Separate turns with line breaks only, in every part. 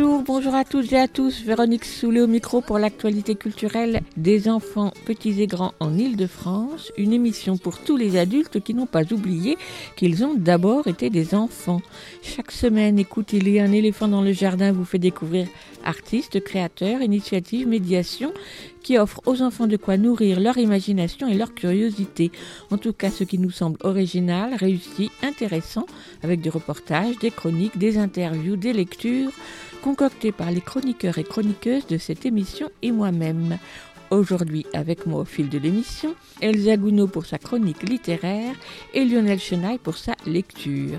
Bonjour, à toutes et à tous. Véronique Soulet au micro pour l'actualité culturelle des enfants petits et grands en Île-de-France. Une émission pour tous les adultes qui n'ont pas oublié qu'ils ont d'abord été des enfants. Chaque semaine, écoute, il y a un éléphant dans le jardin vous fait découvrir artistes, créateurs, initiatives, médiations qui offrent aux enfants de quoi nourrir leur imagination et leur curiosité. En tout cas, ce qui nous semble original, réussi, intéressant, avec des reportages, des chroniques, des interviews, des lectures, concoctées par les chroniqueurs et chroniqueuses de cette émission et moi-même. Aujourd'hui, avec moi au fil de l'émission, Elsa Gounod pour sa chronique littéraire et Lionel Chenaille pour sa lecture.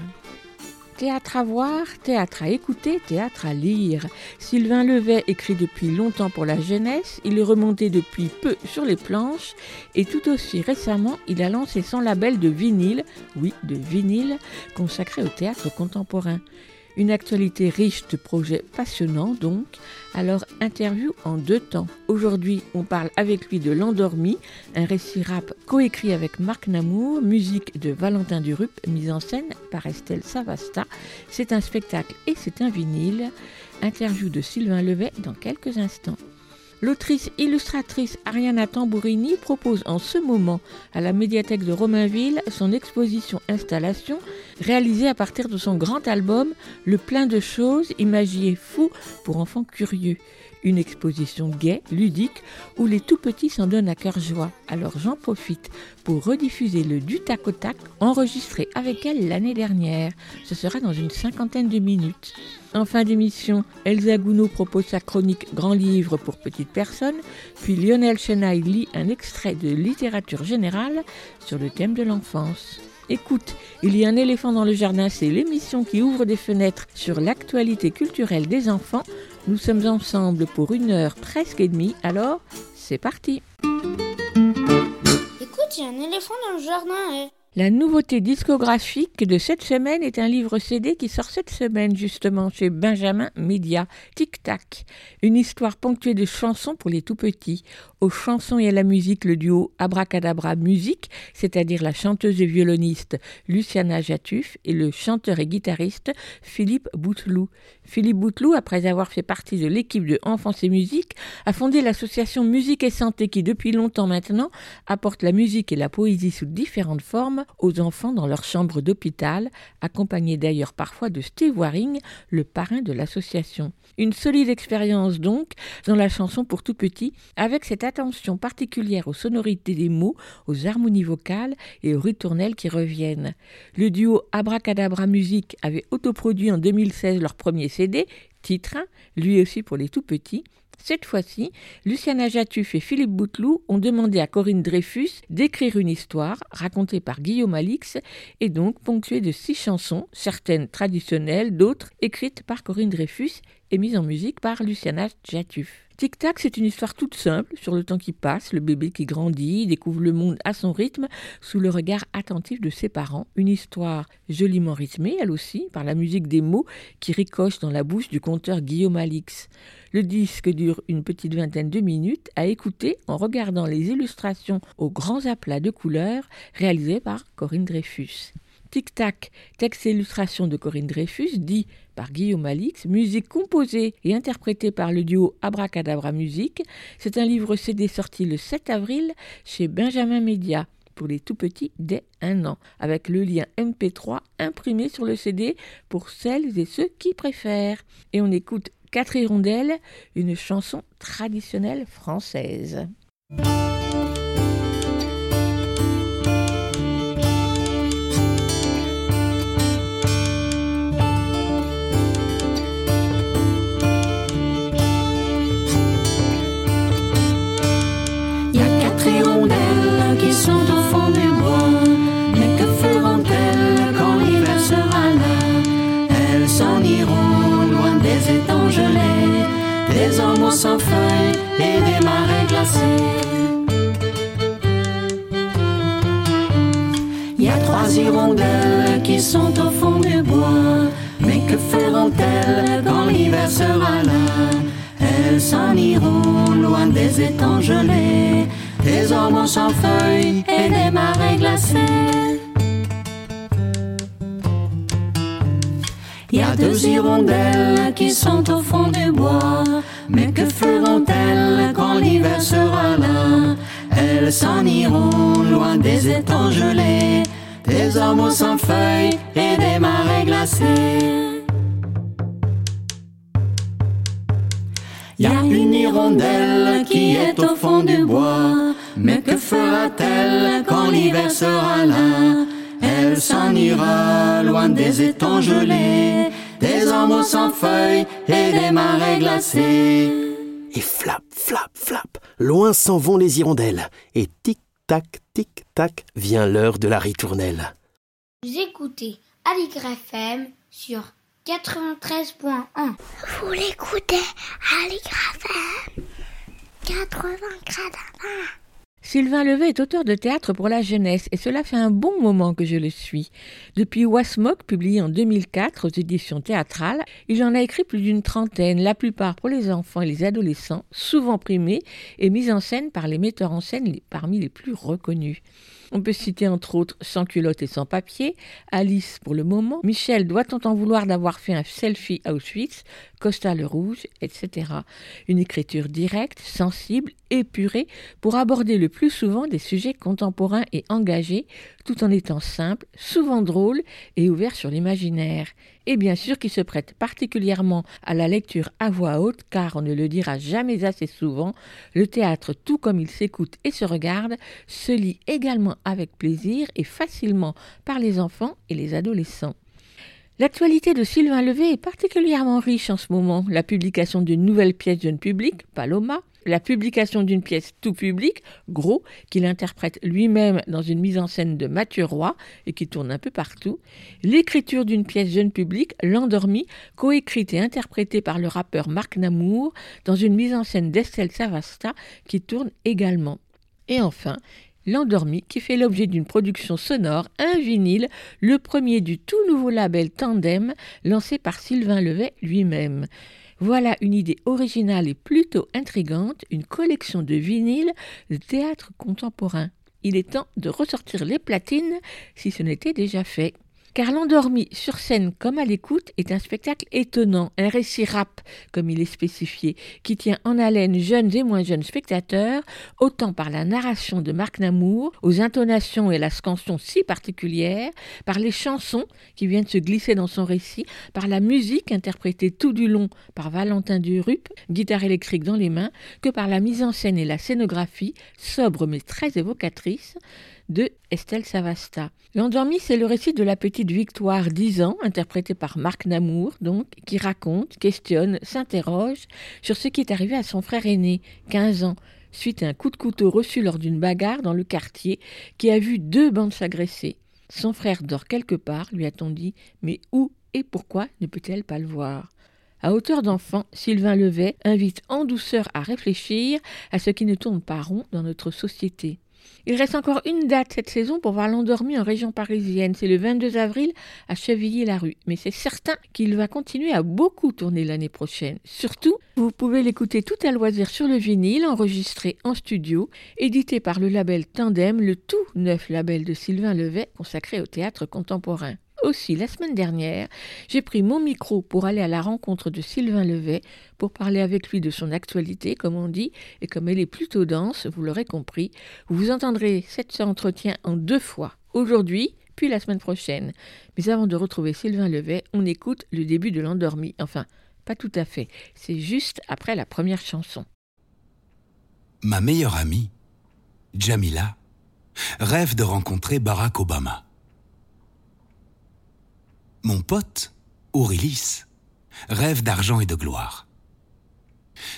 Théâtre à voir, théâtre à écouter, théâtre à lire. Sylvain Levet écrit depuis longtemps pour la jeunesse, il est remonté depuis peu sur les planches et tout aussi récemment, il a lancé son label de vinyle, oui, de vinyle, consacré au théâtre contemporain. Une actualité riche de projets passionnants donc, alors interview en deux temps. Aujourd'hui, on parle avec lui de L'Endormi, un récit rap coécrit avec Marc Namour, musique de Valentin Durup, mise en scène par Estelle Savasta. C'est un spectacle et c'est un vinyle. Interview de Sylvain Levet dans quelques instants. L'autrice illustratrice Ariana Tambourini propose en ce moment à la médiathèque de Romainville son exposition installation réalisée à partir de son grand album Le plein de choses, imagier fou pour enfants curieux. Une exposition gaie, ludique, où les tout petits s'en donnent à cœur joie. Alors j'en profite pour rediffuser le du tac au tac enregistré avec elle l'année dernière. Ce sera dans une cinquantaine de minutes. En fin d'émission, Elsa Gounod propose sa chronique Grand livre pour petites personnes, puis Lionel Chenaille lit un extrait de littérature générale sur le thème de l'enfance. Écoute, il y a un éléphant dans le jardin, c'est l'émission qui ouvre des fenêtres sur l'actualité culturelle des enfants. Nous sommes ensemble pour une heure presque et demie, alors c'est parti.
Écoute, il y a un éléphant dans le jardin. eh.
La nouveauté discographique de cette semaine est un livre CD qui sort cette semaine justement chez Benjamin Media, Tic Tac. Une histoire ponctuée de chansons pour les tout petits. Aux chansons et à la musique, le duo Abracadabra Musique, c'est-à-dire la chanteuse et violoniste Luciana Jatuf et le chanteur et guitariste Philippe Bouteloup. Philippe Bouteloup, après avoir fait partie de l'équipe de Enfance et Musique, a fondé l'association Musique et Santé qui, depuis longtemps maintenant, apporte la musique et la poésie sous différentes formes aux enfants dans leur chambre d'hôpital, accompagné d'ailleurs parfois de Steve Waring, le parrain de l'association. Une solide expérience donc dans la chanson pour tout petit, avec cette attention particulière aux sonorités des mots, aux harmonies vocales et aux ritournelles qui reviennent. Le duo Abracadabra Musique avait autoproduit en 2016 leur premier CD, Titre 1, lui aussi pour les tout petits, cette fois-ci, Luciana Jatuf et Philippe Bouteloup ont demandé à Corinne Dreyfus d'écrire une histoire racontée par Guillaume Alix et donc ponctuée de six chansons, certaines traditionnelles, d'autres écrites par Corinne Dreyfus et mises en musique par Luciana Jatuf. Tic Tac, c'est une histoire toute simple sur le temps qui passe, le bébé qui grandit, découvre le monde à son rythme, sous le regard attentif de ses parents. Une histoire joliment rythmée, elle aussi, par la musique des mots qui ricochent dans la bouche du conteur Guillaume Alix. Le disque dure une petite vingtaine de minutes à écouter en regardant les illustrations aux grands aplats de couleurs réalisées par Corinne Dreyfus. Tic Tac, texte et illustration de Corinne Dreyfus, dit par Guillaume Alix, musique composée et interprétée par le duo Abracadabra Musique. C'est un livre CD sorti le 7 avril chez Benjamin Media pour les tout petits dès un an, avec le lien MP3 imprimé sur le CD pour celles et ceux qui préfèrent. Et on écoute Quatre hirondelles, une chanson traditionnelle française.
Des embaux sans feuilles et des marais glacés. Il y a trois hirondelles qui sont au fond du bois. Mais que feront-elles quand l'hiver sera là? Elles s'en iront loin des étangs gelés, des ormeaux sans feuilles et des marais glacés. Il y a deux hirondelles qui sont au fond du bois, mais que feront-elles quand l'hiver sera là? Elles s'en iront loin des étangs gelés, des ormeaux sans feuilles et des marais glacés. Y a une hirondelle qui est au fond du bois, mais que fera-t-elle quand l'hiver sera là? Elle s'en ira loin des étangs gelés, des ormeaux sans feuilles et des marais glacés.
Et flap, flap, flap, loin s'en vont les hirondelles. Et tic-tac, tic-tac, vient l'heure de la ritournelle.
Vous écoutez Aligre FM sur 93.1.
Vous l'écoutez à l'Igrafem 80 gradins.
Sylvain Levet est auteur de théâtre pour la jeunesse et cela fait un bon moment que je le suis. Depuis Wasmog, publié en 2004 aux éditions théâtrales, il en a écrit plus d'une trentaine, la plupart pour les enfants et les adolescents, souvent primés et mis en scène par les metteurs en scène parmi les plus reconnus. On peut citer entre autres Sans culotte et sans papier, Alice pour le moment, Michel doit-on en vouloir d'avoir fait un selfie Auschwitz, Costa le Rouge, etc. Une écriture directe, sensible, épurée, pour aborder le plus souvent des sujets contemporains et engagés, tout en étant simple, souvent drôle et ouvert sur l'imaginaire. Et bien sûr qui se prête particulièrement à la lecture à voix haute, car on ne le dira jamais assez souvent, le théâtre, tout comme il s'écoute et se regarde, se lit également avec plaisir et facilement par les enfants et les adolescents. L'actualité de Sylvain Levé est particulièrement riche en ce moment. La publication d'une nouvelle pièce jeune public, Paloma, la publication d'une pièce tout public, Gros, qu'il interprète lui-même dans une mise en scène de Mathieu Roy et qui tourne un peu partout, l'écriture d'une pièce jeune public, L'Endormi, coécrite et interprétée par le rappeur Marc Namour dans une mise en scène d'Estelle Savasta qui tourne également. Et enfin, L'Endormi, qui fait l'objet d'une production sonore, un vinyle, le premier du tout nouveau label Tandem, lancé par Sylvain Levet lui-même. Voilà une idée originale et plutôt intrigante, une collection de vinyles de théâtre contemporain. Il est temps de ressortir les platines si ce n'était déjà fait. Car l'endormi sur scène comme à l'écoute est un spectacle étonnant, un récit rap, comme il est spécifié, qui tient en haleine jeunes et moins jeunes spectateurs, autant par la narration de Marc Namour, aux intonations et la scansion si particulières, par les chansons qui viennent se glisser dans son récit, par la musique interprétée tout du long par Valentin Durup, guitare électrique dans les mains, que par la mise en scène et la scénographie, sobre mais très évocatrice, de Estelle Savasta. L'endormi, c'est le récit de la petite Victoire, 10 ans, interprétée par Marc Namour, donc, qui raconte, questionne, s'interroge sur ce qui est arrivé à son frère aîné, 15 ans, suite à un coup de couteau reçu lors d'une bagarre dans le quartier, qui a vu deux bandes s'agresser. Son frère dort quelque part, lui a-t-on dit, mais où et pourquoi ne peut-elle pas le voir? À hauteur d'enfant, Sylvain Levet invite en douceur à réfléchir à ce qui ne tourne pas rond dans notre société. Il reste encore une date cette saison pour voir l'endormi en région parisienne. C'est le 22 avril à Chevilly-la-Rue. Mais c'est certain qu'il va continuer à beaucoup tourner l'année prochaine. Surtout, vous pouvez l'écouter tout à loisir sur le vinyle, enregistré en studio, édité par le label Tandem, le tout neuf label de Sylvain Levet consacré au théâtre contemporain. Aussi, la semaine dernière, j'ai pris mon micro pour aller à la rencontre de Sylvain Levet pour parler avec lui de son actualité, comme on dit, et comme elle est plutôt dense, vous l'aurez compris, vous entendrez cet entretien en deux fois, aujourd'hui puis la semaine prochaine. Mais avant de retrouver Sylvain Levet, on écoute le début de l'endormi. Enfin, pas tout à fait, c'est juste après la première chanson.
Ma meilleure amie, Jamila, rêve de rencontrer Barack Obama. Mon pote, Aurélis, rêve d'argent et de gloire.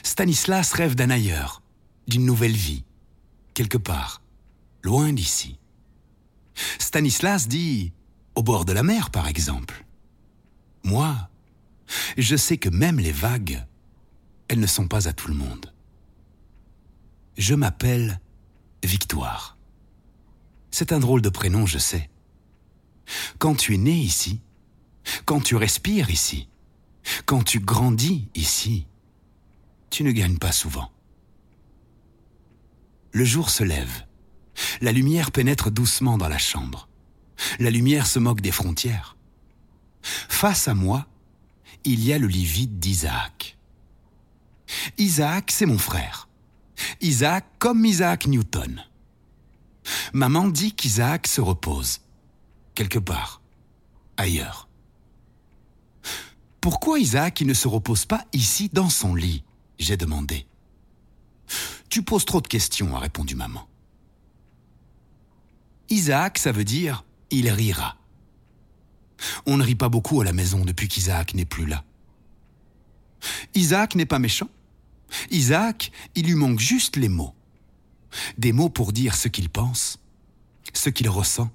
Stanislas rêve d'un ailleurs, d'une nouvelle vie, quelque part, loin d'ici. Stanislas dit au bord de la mer, par exemple. Moi, je sais que même les vagues, elles ne sont pas à tout le monde. Je m'appelle Victoire. C'est un drôle de prénom, je sais. Quand tu es né ici, quand tu respires ici, quand tu grandis ici, tu ne gagnes pas souvent. Le jour se lève. La lumière pénètre doucement dans la chambre. La lumière se moque des frontières. Face à moi, il y a le lit vide d'Isaac. Isaac, c'est mon frère. Isaac comme Isaac Newton. Maman dit qu'Isaac se repose. Quelque part. Ailleurs. Pourquoi Isaac il ne se repose pas ici dans son lit? J'ai demandé. Tu poses trop de questions, a répondu maman. Isaac, ça veut dire il rira. On ne rit pas beaucoup à la maison depuis qu'Isaac n'est plus là. Isaac n'est pas méchant. Isaac, il lui manque juste les mots. Des mots pour dire ce qu'il pense, ce qu'il ressent,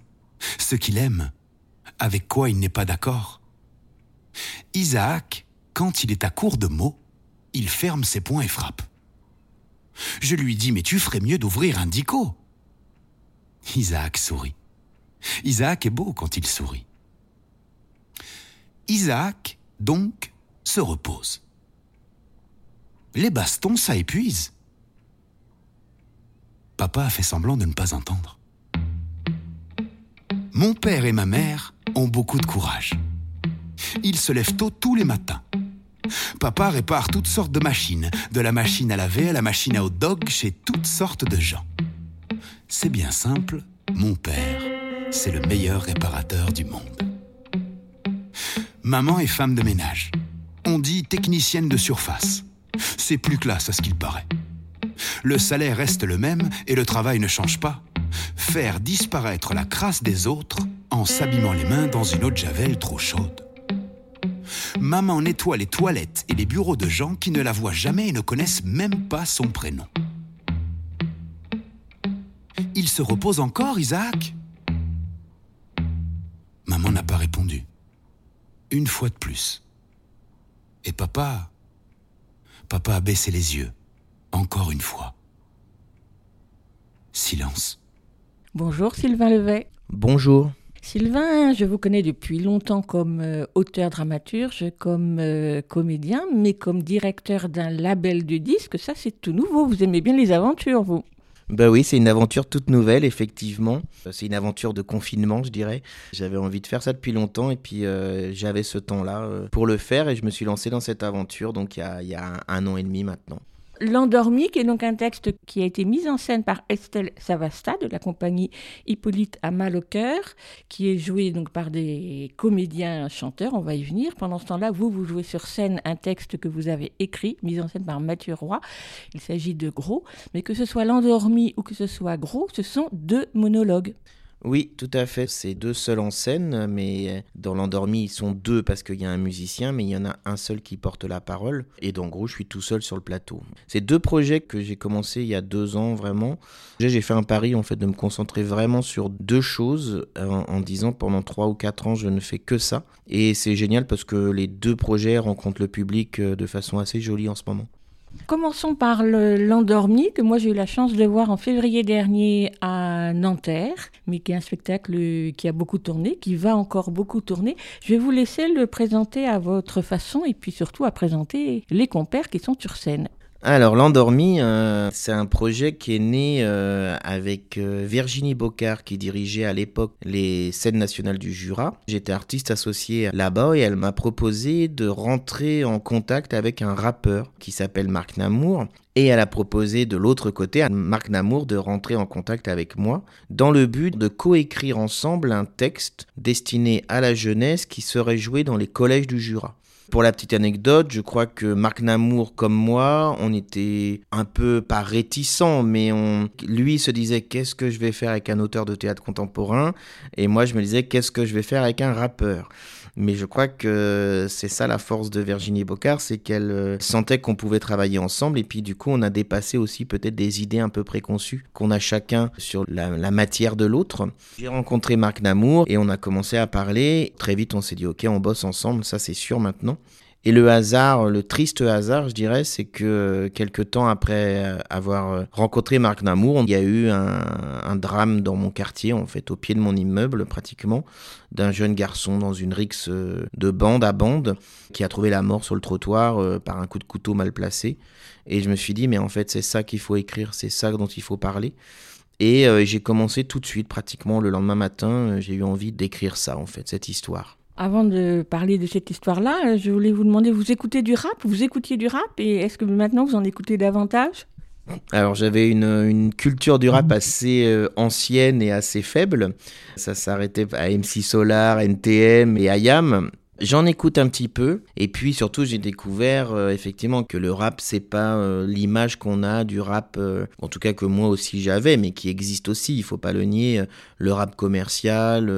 ce qu'il aime, avec quoi il n'est pas d'accord. Isaac, quand il est à court de mots, il ferme ses poings et frappe. Je lui dis, mais tu ferais mieux d'ouvrir un dico. Isaac sourit. Isaac est beau quand il sourit. Isaac, donc, se repose. Les bastons, ça épuise. Papa a fait semblant de ne pas entendre. Mon père et ma mère ont beaucoup de courage. Ils se lèvent tôt tous les matins. Papa répare toutes sortes de machines, de la machine à laver à la machine à hot dog chez toutes sortes de gens. C'est bien simple, mon père, c'est le meilleur réparateur du monde. Maman est femme de ménage. On dit technicienne de surface. C'est plus classe à ce qu'il paraît. Le salaire reste le même et le travail ne change pas. Faire disparaître la crasse des autres en s'abîmant les mains dans une eau de javel trop chaude. Maman nettoie les toilettes et les bureaux de gens qui ne la voient jamais et ne connaissent même pas son prénom. Il se repose encore, Isaac? Maman n'a pas répondu. Une fois de plus. Et papa Papa a baissé les yeux. Encore une fois. Silence.
Bonjour Sylvain Levet.
Bonjour.
Sylvain, je vous connais depuis longtemps comme euh, auteur dramaturge, comme euh, comédien, mais comme directeur d'un label de disques, ça c'est tout nouveau. Vous aimez bien les aventures, vous
Bah oui, c'est une aventure toute nouvelle, effectivement. C'est une aventure de confinement, je dirais. J'avais envie de faire ça depuis longtemps et puis euh, j'avais ce temps-là euh, pour le faire et je me suis lancé dans cette aventure donc il y a, un an et demi maintenant.
L'Endormi, qui est donc un texte qui a été mis en scène par Estelle Savasta de la compagnie Hippolyte à mal au cœur, qui est joué donc par des comédiens chanteurs, on va y venir. Pendant ce temps-là, vous, vous jouez sur scène un texte que vous avez écrit, mis en scène par Mathieu Roy. Il s'agit de Gros, mais que ce soit L'Endormi ou que ce soit Gros, ce sont deux monologues.
Oui, tout à fait. C'est deux seuls en scène, mais dans l'endormi, ils sont deux parce qu'il y a un musicien, mais il y en a un seul qui porte la parole. Et dans Gros, je suis tout seul sur le plateau. C'est deux projets que j'ai commencé il y a deux ans, vraiment. J'ai fait un pari, en fait, de me concentrer vraiment sur deux choses en, en disant pendant trois ou quatre ans, je ne fais que ça. Et c'est génial parce que les deux projets rencontrent le public euh, de façon assez jolie en ce moment.
Commençons par le- l'Endormi, que moi j'ai eu la chance de voir en février dernier à Nanterre, mais qui est un spectacle qui a beaucoup tourné, qui va encore beaucoup tourner. Je vais vous laisser le présenter à votre façon et puis surtout à présenter les compères qui sont sur scène.
Alors, L'Endormi, euh, c'est un projet qui est né euh, avec euh, Virginie Bocard, qui dirigeait à l'époque les scènes nationales du Jura. J'étais artiste associé là-bas et elle m'a proposé de rentrer en contact avec un rappeur qui s'appelle Marc Namour. Et elle a proposé de l'autre côté à Marc Namour de rentrer en contact avec moi dans le but de coécrire ensemble un texte destiné à la jeunesse qui serait joué dans les collèges du Jura. Pour la petite anecdote, je crois que Marc Namour comme moi, on était un peu pas réticents, mais lui se disait qu'est-ce que je vais faire avec un auteur de théâtre contemporain, et moi je me disais qu'est-ce que je vais faire avec un rappeur? Mais je crois que c'est ça la force de Virginie Bocard, c'est qu'elle euh, sentait qu'on pouvait travailler ensemble, et puis du coup on a dépassé aussi peut-être des idées un peu préconçues qu'on a chacun sur la, la matière de l'autre. J'ai rencontré Marc Namour et on a commencé à parler. Très vite on s'est dit ok on bosse ensemble, ça c'est sûr maintenant. Et le hasard, le triste hasard, je dirais, c'est que euh, quelques temps après euh, avoir euh, rencontré Marc Namour, il y a eu un, un drame dans mon quartier, en fait, au pied de mon immeuble pratiquement, d'un jeune garçon dans une rixe de bande à bande qui a trouvé la mort sur le trottoir par un coup de couteau mal placé. Et je me suis dit, mais en fait, c'est ça qu'il faut écrire, c'est ça dont il faut parler. Et j'ai commencé tout de suite, pratiquement le lendemain matin, j'ai eu envie d'écrire ça, en fait, cette histoire.
Avant de parler de cette histoire-là, je voulais vous demander, vous écoutez du rap? Vous écoutiez du rap? Et est-ce que maintenant vous en écoutez davantage?
Alors j'avais une, une, culture du rap assez euh, ancienne et assez faible. Ça s'arrêtait à MC Solar, NTM et IAM. J'en écoute un petit peu et puis surtout j'ai découvert euh, effectivement que le rap c'est pas euh, l'image qu'on a du rap euh, en tout cas que moi aussi j'avais mais qui existe aussi. Il faut pas le nier le rap commercial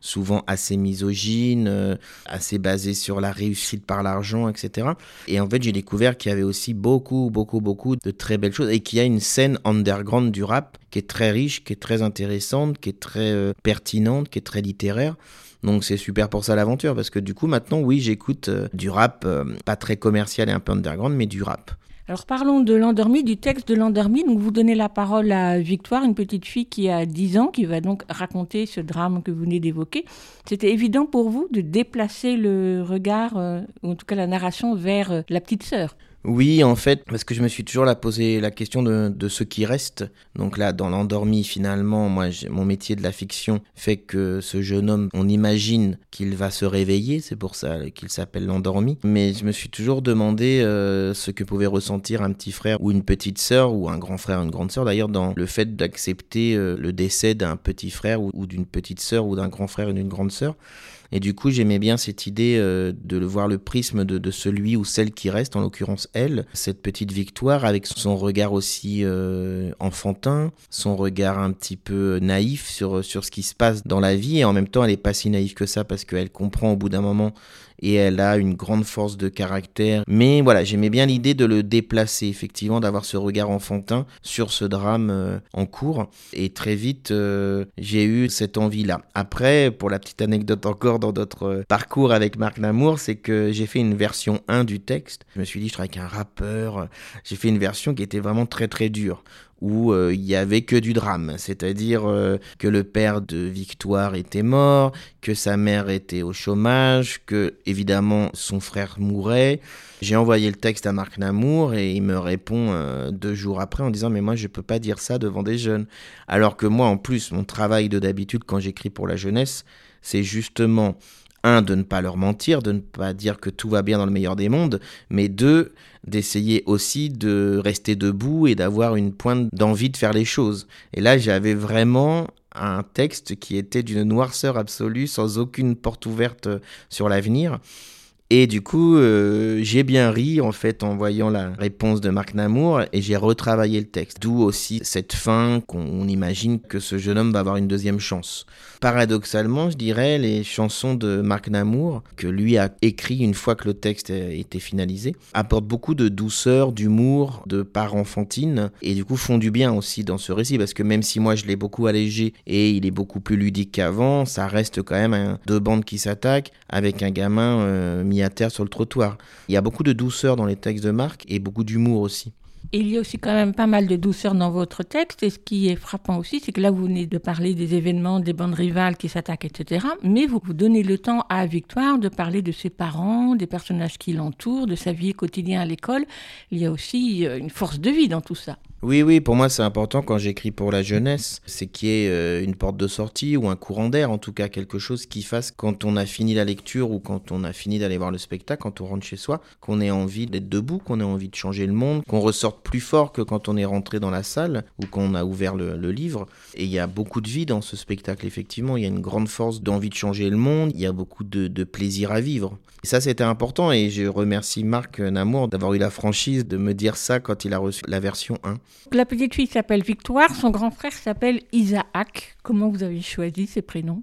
souvent assez misogyne assez basé sur la réussite par l'argent etc et en fait j'ai découvert qu'il y avait aussi beaucoup beaucoup beaucoup de très belles choses et qu'il y a une scène underground du rap qui est très riche qui est très intéressante qui est très pertinente qui est très littéraire donc c'est super pour ça l'aventure, parce que du coup maintenant, oui, j'écoute euh, du rap, euh, pas très commercial et un peu underground, mais du rap.
Alors parlons de l'endormi, du texte de l'endormi. Donc vous donnez la parole à Victoire, une petite fille qui a 10 ans, qui va donc raconter ce drame que vous venez d'évoquer. C'était évident pour vous de déplacer le regard, euh, ou en tout cas la narration, vers la petite sœur
oui, en fait, parce que je me suis toujours là posé la question de, de ce qui reste. Donc là, dans l'endormi, finalement, moi, mon métier de la fiction fait que ce jeune homme, on imagine qu'il va se réveiller, c'est pour ça qu'il s'appelle l'endormi. Mais je me suis toujours demandé euh, ce que pouvait ressentir un petit frère ou une petite sœur, ou un grand frère, une grande sœur d'ailleurs, dans le fait d'accepter euh, le décès d'un petit frère ou, ou d'une petite sœur ou d'un grand frère et d'une grande sœur. Et du coup, j'aimais bien cette idée euh, de le voir le prisme de, celui ou celle qui reste, en l'occurrence elle, cette petite victoire avec son regard aussi euh, enfantin, son regard un petit peu naïf sur, sur ce qui se passe dans la vie. Et en même temps, elle n'est pas si naïve que ça parce qu'elle comprend au bout d'un moment et elle a une grande force de caractère. Mais voilà, j'aimais bien l'idée de le déplacer, effectivement, d'avoir ce regard enfantin sur ce drame euh, en cours. Et très vite, euh, j'ai eu cette envie-là. Après, pour la petite anecdote encore dans notre euh, parcours avec Marc Namour, c'est que j'ai fait une version 1 du texte. Je me suis dit, je travaille avec un rappeur. J'ai fait une version qui était vraiment très très dure où euh, il y avait que du drame, c'est-à-dire euh, que le père de Victoire était mort, que sa mère était au chômage, que évidemment son frère mourait. J'ai envoyé le texte à Marc Namour et il me répond euh, deux jours après en disant mais moi je peux pas dire ça devant des jeunes. Alors que moi en plus mon travail de d'habitude quand j'écris pour la jeunesse, c'est justement un, de ne pas leur mentir, de ne pas dire que tout va bien dans le meilleur des mondes, mais deux, d'essayer aussi de rester debout et d'avoir une pointe d'envie de faire les choses. Et là, j'avais vraiment un texte qui était d'une noirceur absolue, sans aucune porte ouverte sur l'avenir. Et du coup, euh, j'ai bien ri en fait en voyant la réponse de Marc Namour et j'ai retravaillé le texte. D'où aussi cette fin qu'on imagine que ce jeune homme va avoir une deuxième chance. Paradoxalement, je dirais, les chansons de Marc Namour, que lui a écrit une fois que le texte a été finalisé, apportent beaucoup de douceur, d'humour, de part enfantine et du coup font du bien aussi dans ce récit parce que même si moi je l'ai beaucoup allégé et il est beaucoup plus ludique qu'avant, ça reste quand même deux bandes qui s'attaquent avec un gamin euh, terre sur le trottoir. Il y a beaucoup de douceur dans les textes de Marc et beaucoup d'humour aussi.
Il y a aussi quand même pas mal de douceur dans votre texte. Et ce qui est frappant aussi, c'est que là, vous venez de parler des événements, des bandes rivales qui s'attaquent, etc. Mais vous vous donnez le temps à Victoire de parler de ses parents, des personnages qui l'entourent, de sa vie quotidienne à l'école. Il y a aussi euh, une force de vie dans tout ça.
Oui, oui, pour moi c'est important quand j'écris pour la jeunesse, c'est qu'il y ait euh, une porte de sortie ou un courant d'air, en tout cas quelque chose qui fasse quand on a fini la lecture ou quand on a fini d'aller voir le spectacle, quand on rentre chez soi, qu'on ait envie d'être debout, qu'on ait envie de changer le monde, qu'on ressorte plus fort que quand on est rentré dans la salle ou qu'on a ouvert le, livre. Et il y a beaucoup de vie dans ce spectacle, effectivement, il y a une grande force d'envie de changer le monde, il y a beaucoup de, de plaisir à vivre. Et ça c'était important et je remercie Marc Namour d'avoir eu la franchise de me dire ça quand il a reçu la version 1.
La petite fille s'appelle Victoire, son grand frère s'appelle Isaac. Comment vous avez choisi ces prénoms?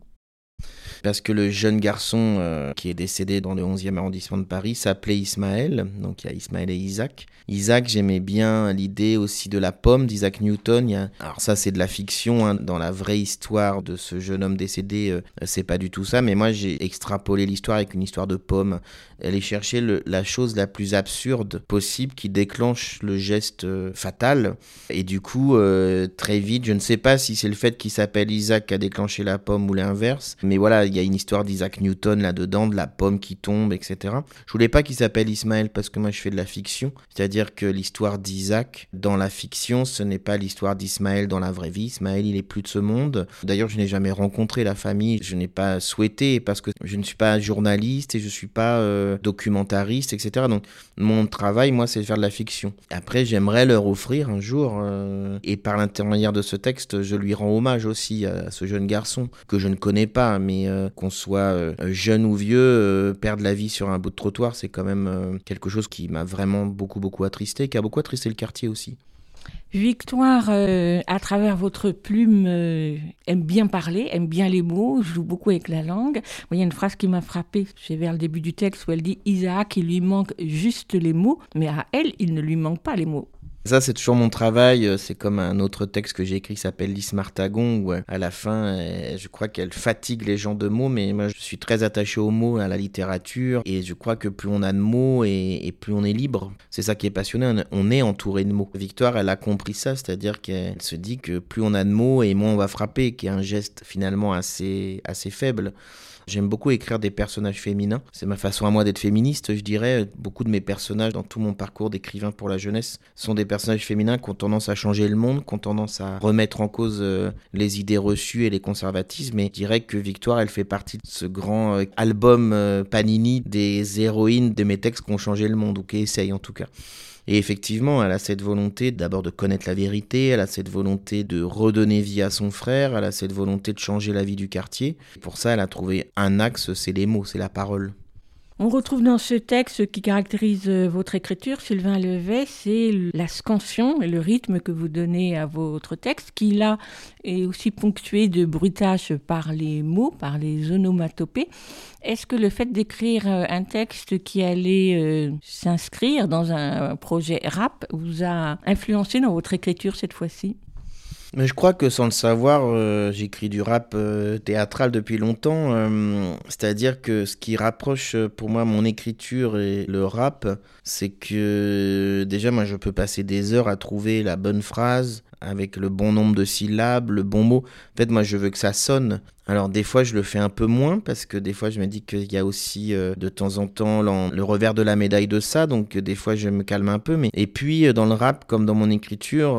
Parce que le jeune garçon euh, qui est décédé dans le 11e arrondissement de Paris s'appelait Ismaël, donc il y a Ismaël et Isaac. Isaac, j'aimais bien l'idée aussi de la pomme d'Isaac Newton. Alors ça, c'est de la fiction. hein. Dans la vraie histoire de ce jeune homme décédé, euh, c'est pas du tout ça. Mais moi, j'ai extrapolé l'histoire avec une histoire de pomme. Aller chercher le- la chose la plus absurde possible qui déclenche le geste euh, fatal. Et du coup, euh, très vite, je ne sais pas si c'est le fait qu'il s'appelle Isaac qui a déclenché la pomme ou l'inverse. Mais voilà, il y a une histoire d'Isaac Newton là-dedans, de la pomme qui tombe, etc. Je voulais pas qu'il s'appelle Ismaël parce que moi je fais de la fiction. C'est-à-dire que l'histoire d'Isaac dans la fiction, ce n'est pas l'histoire d'Ismaël dans la vraie vie. Ismaël, il est plus de ce monde. D'ailleurs, je n'ai jamais rencontré la famille. Je n'ai pas souhaité parce que je ne suis pas journaliste et je suis pas euh, documentariste, etc. Donc mon travail, moi, c'est de faire de la fiction. Après, j'aimerais leur offrir un jour, euh, et par l'intermédiaire de ce texte, je lui rends hommage aussi à ce jeune garçon que je ne connais pas, mais euh, qu'on soit euh, jeune ou vieux, perdre la vie sur un bout de trottoir, c'est quand même quelque chose qui m'a vraiment beaucoup, beaucoup attristé, qui a beaucoup attristé le quartier aussi.
Victoire, euh, à travers votre plume, euh, aime bien parler, aime bien les mots, joue beaucoup avec la langue. Il y a une phrase qui m'a frappée, c'est vers le début du texte où elle dit Isaac, il lui manque juste les mots, mais à elle, il ne lui manque pas les mots.
Ça, c'est toujours mon travail. euh, C'est comme un autre texte que j'ai écrit qui s'appelle Lys Martagon, où euh, à la fin, euh, je crois qu'elle fatigue les gens de mots, mais moi, je suis très attaché aux mots, à la littérature, et je crois que plus on a de mots et, plus on est libre. C'est ça qui est passionnant, on- on est entouré de mots. Victoire, elle a compris ça, c'est-à-dire qu'elle se dit que plus on a de mots et moins on va frapper, qui est un geste finalement assez, assez faible. J'aime beaucoup écrire des personnages féminins. C'est ma façon à moi d'être féministe, je dirais. Beaucoup de mes personnages dans tout mon parcours d'écrivain pour la jeunesse sont des personnages féminins qui ont tendance à changer le monde, qui ont tendance à remettre en cause euh, les idées reçues et les conservatismes. Et je dirais que Victoire, elle fait partie de ce grand euh, album euh, Panini des héroïnes de mes textes qui ont changé le monde, ou qui essayent en tout cas. Et effectivement, elle a cette volonté d'abord de connaître la vérité, elle a cette volonté de redonner vie à son frère, elle a cette volonté de changer la vie du quartier. Pour ça, elle a trouvé un axe, c'est les mots, c'est la parole.
On retrouve dans ce texte qui caractérise euh, votre écriture, Sylvain Levet, c'est la scansion et le rythme que vous donnez à votre texte, qui là est aussi ponctué de bruitage par les mots, par les onomatopées. Est-ce que le fait d'écrire euh, un texte qui allait euh, s'inscrire dans un projet rap vous a influencé dans votre écriture cette fois-ci?
Mais je crois que sans le savoir, euh, j'écris du rap euh, théâtral depuis longtemps. euh, C'est-à-dire que ce qui rapproche pour moi mon écriture et le rap, c'est que déjà moi je peux passer des heures à trouver la bonne phrase avec le bon nombre de syllabes, le bon mot. En fait, moi je veux que ça sonne. Alors des fois je le fais un peu moins parce que des fois je me dis qu'il y a aussi euh, de temps en temps le revers de la médaille de ça, donc euh, des fois je me calme un peu. Mais et puis euh, dans le rap comme dans mon écriture,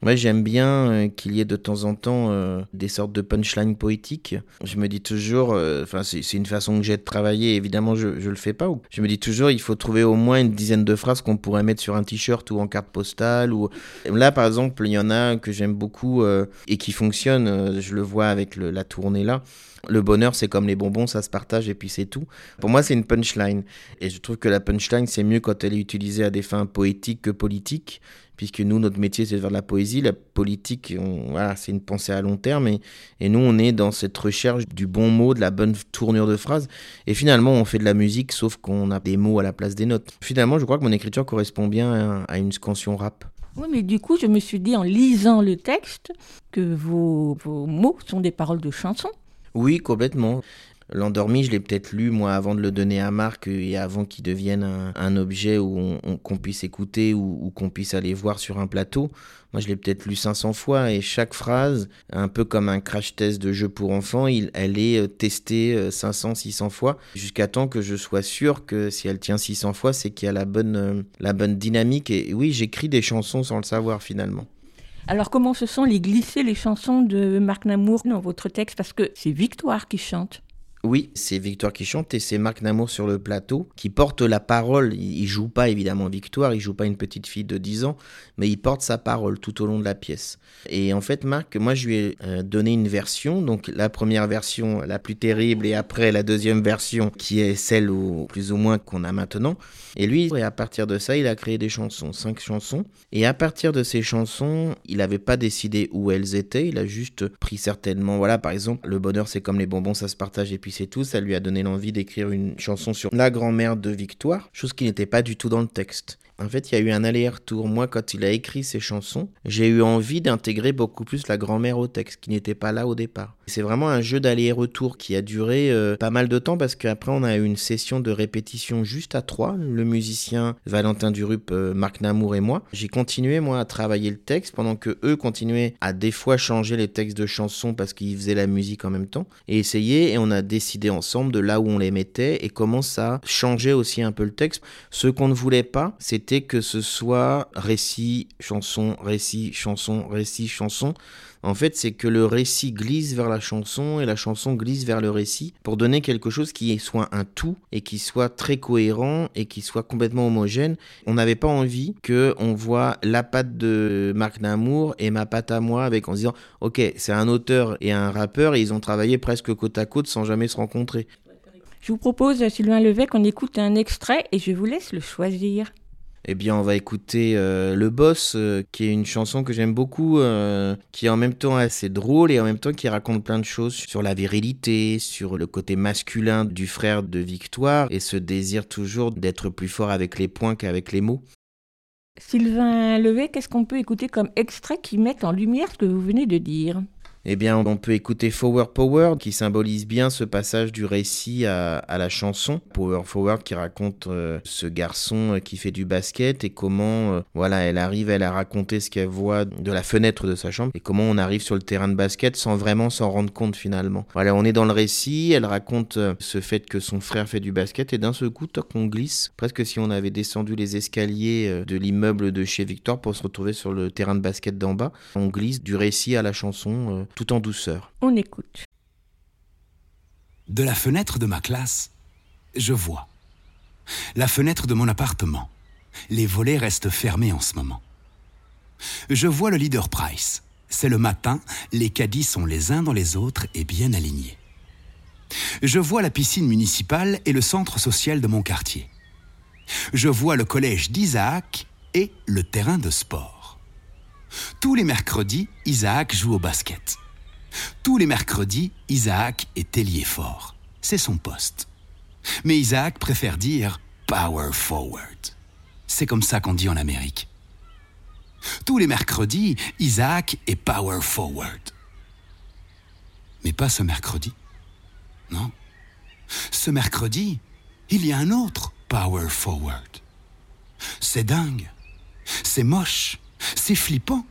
moi j'aime bien qu'il y ait de temps en temps des sortes de punchlines poétiques. Je me dis toujours, enfin c'est une façon que j'ai de travailler. Évidemment je je le fais pas. ou- Je me dis toujours il faut trouver au moins une dizaine de phrases qu'on pourrait mettre sur un t-shirt ou en carte postale ou Là, par exemple, il y en a que j'aime beaucoup et qui fonctionne. euh, je le vois avec le- la tournée là. Le bonheur, c'est comme les bonbons, ça se partage et puis c'est tout. Pour moi, c'est une punchline. Et je trouve que la punchline, c'est mieux quand elle est utilisée à des fins poétiques que politiques. Puisque nous, notre métier, c'est de faire de la poésie. La politique, on- voilà, c'est une pensée à long terme. Et, nous, on est dans cette recherche du bon mot, de la bonne tournure de phrase. Et finalement, on fait de la musique, sauf qu'on a des mots à la place des notes. Finalement, je crois que mon écriture correspond bien à une scansion rap.
Oui, mais du coup, je me suis dit en lisant le texte que vos, mots sont des paroles de chansons.
Oui, complètement. L'endormi, je l'ai peut-être lu moi avant de le donner à Marc et avant qu'il devienne un, objet où on, on- qu'on puisse écouter ou, qu'on puisse aller voir sur un plateau. Moi, je l'ai peut-être lu 500 fois et chaque phrase, un peu comme un crash test de jeu pour enfants, il, elle est euh, testée euh, 500, 600 fois jusqu'à temps que je sois sûr que si elle tient 600 fois, c'est qu'il y a la bonne, euh, la bonne dynamique. Et oui, j'écris des chansons sans le savoir finalement.
Alors, comment se sont les glissées les chansons de Marc Namour dans votre texte? Parce que c'est Victoire qui chante.
Oui, c'est Victoire qui chante et c'est Marc Namour sur le plateau qui porte la parole. Il, joue pas évidemment Victoire, il joue pas une petite fille de 10 ans, mais il porte sa parole tout au long de la pièce. Et en fait, Marc, moi je lui ai euh, donné une version, donc la première version la plus terrible et après la deuxième version qui est celle ou plus ou moins qu'on a maintenant. Et lui, à partir de ça, il a créé des chansons, cinq chansons. Et à partir de ces chansons, il n'avait pas décidé où elles étaient, il a juste pris certainement, voilà, par exemple, le bonheur c'est comme les bonbons, ça se partage et puis c'est tout. Ça lui a donné l'envie d'écrire une chanson sur la grand-mère de Victoire, chose qui n'était pas du tout dans le texte. En fait, il y a eu un aller-retour. Moi, quand il a écrit ces chansons, j'ai eu envie d'intégrer beaucoup plus la grand-mère au texte, qui n'était pas là au départ. C'est vraiment un jeu d'aller-retour qui a duré euh, pas mal de temps parce qu'après, on a eu une session de répétition juste à trois, le musicien Valentin Durup, euh, Marc Namour et moi. J'ai continué, moi, à travailler le texte pendant que eux continuaient à des fois changer les textes de chansons parce qu'ils faisaient la musique en même temps et essayer et on a décidé ensemble de là où on les mettait et comment ça changeait aussi un peu le texte. Ce qu'on ne voulait pas, c'était que ce soit récit, chanson, récit, chanson, récit, chanson. En fait, c'est que le récit glisse vers la chanson et la chanson glisse vers le récit pour donner quelque chose qui soit un tout et qui soit très cohérent et qui soit complètement homogène. On n'avait pas envie que on voit la patte de Marc Namour et ma patte à moi avec en se disant OK, c'est un auteur et un rappeur et ils ont travaillé presque côte à côte sans jamais se rencontrer.
Je vous propose, Sylvain Levet, qu'on écoute un extrait et je vous laisse le choisir.
Eh bien, on va écouter euh, Le Boss, euh, qui est une chanson que j'aime beaucoup, euh, qui est en même temps assez drôle et en même temps qui raconte plein de choses sur la virilité, sur le côté masculin du frère de Victoire et ce désir toujours d'être plus fort avec les points qu'avec les mots.
Sylvain Levet, qu'est-ce qu'on peut écouter comme extrait qui met en lumière ce que vous venez de dire?
Eh bien, on peut écouter Forward Power, qui symbolise bien ce passage du récit à, la chanson. Power Forward qui raconte euh, ce garçon euh, qui fait du basket et comment, euh, voilà, elle arrive, elle a raconté ce qu'elle voit de la fenêtre de sa chambre et comment on arrive sur le terrain de basket sans vraiment s'en rendre compte finalement. Voilà, on est dans le récit, elle raconte ce fait que son frère fait du basket et d'un seul coup, toc, on glisse, presque si on avait descendu les escaliers de l'immeuble de chez Victor pour se retrouver sur le terrain de basket d'en bas. On glisse du récit à la chanson tout en douceur.
On écoute.
De la fenêtre de ma classe, je vois. La fenêtre de mon appartement. Les volets restent fermés en ce moment. Je vois le leader Price. C'est le matin, les caddies sont les uns dans les autres et bien alignés. Je vois la piscine municipale et le centre social de mon quartier. Je vois le collège d'Isaac et le terrain de sport. Tous les mercredis, Isaac joue au basket. Tous les mercredis, Isaac est ailier fort. C'est son poste. Mais Isaac préfère dire power forward. C'est comme ça qu'on dit en Amérique. Tous les mercredis, Isaac est power forward. Mais pas ce mercredi. Non. Ce mercredi, il y a un autre power forward. C'est dingue. C'est moche. C'est flippant.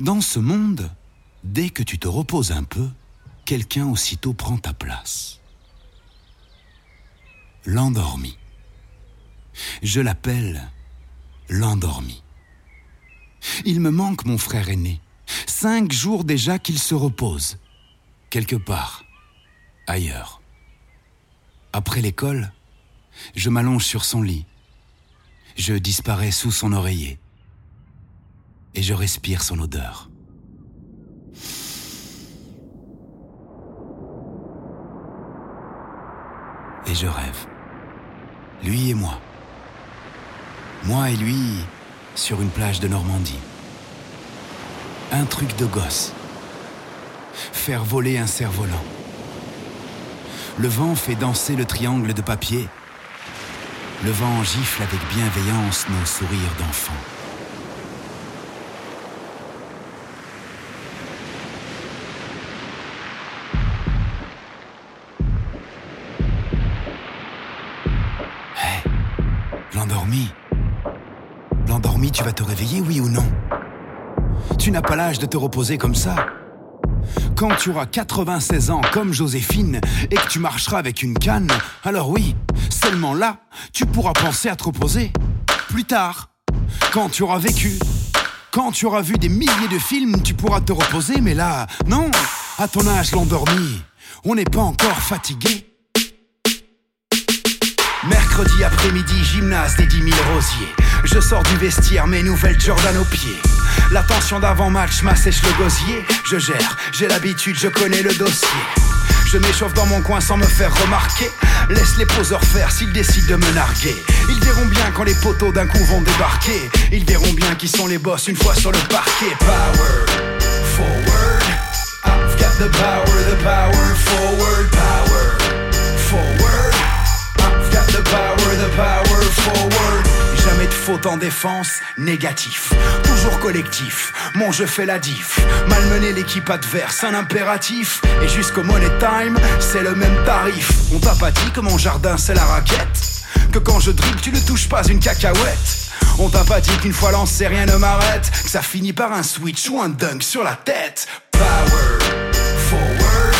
Dans ce monde, Dès que tu te reposes un peu, quelqu'un aussitôt prend ta place. L'endormi. Je l'appelle l'endormi. Il me manque mon frère aîné. Cinq jours déjà qu'il se repose. Quelque part. Ailleurs. Après l'école, je m'allonge sur son lit. Je disparais sous son oreiller. Et je respire son odeur. Et je rêve. Lui et moi. Moi et lui sur une plage de Normandie. Un truc de gosse. Faire voler un cerf-volant. Le vent fait danser le triangle de papier. Le vent gifle avec bienveillance nos sourires d'enfants. Te réveiller, oui ou non Tu n'as pas l'âge de te reposer comme ça. Quand tu auras 96 ans comme Joséphine et que tu marcheras avec une canne, alors oui, seulement là, tu pourras penser à te reposer. Plus tard, quand tu auras vécu, quand tu auras vu des milliers de films, tu pourras te reposer, mais là, non, à ton âge, l'endormi, On n'est pas encore fatigué. Mercredi après-midi, gymnase des 10 000 rosiers. Je sors du vestiaire, mes nouvelles Jordan aux pieds. La tension d'avant-match m'assèche le gosier. Je gère, j'ai l'habitude, je connais le dossier. Je m'échauffe dans mon coin sans me faire remarquer. Laisse les poseurs faire s'ils décident de me narguer. Ils verront bien quand les poteaux d'un coup vont débarquer. Ils verront bien qui sont les boss une fois sur le parquet. Power, forward. Forward. Faute en défense, négatif. Toujours collectif, mon jeu fait la diff. Malmener l'équipe adverse, un impératif. Et jusqu'au money time, c'est le même tarif. On t'a pas dit que mon jardin c'est la raquette Que quand je dribble, tu ne touches pas une cacahuète On t'a pas dit qu'une fois lancé, rien ne m'arrête Que ça finit par un switch ou un dunk sur la tête. Power, forward.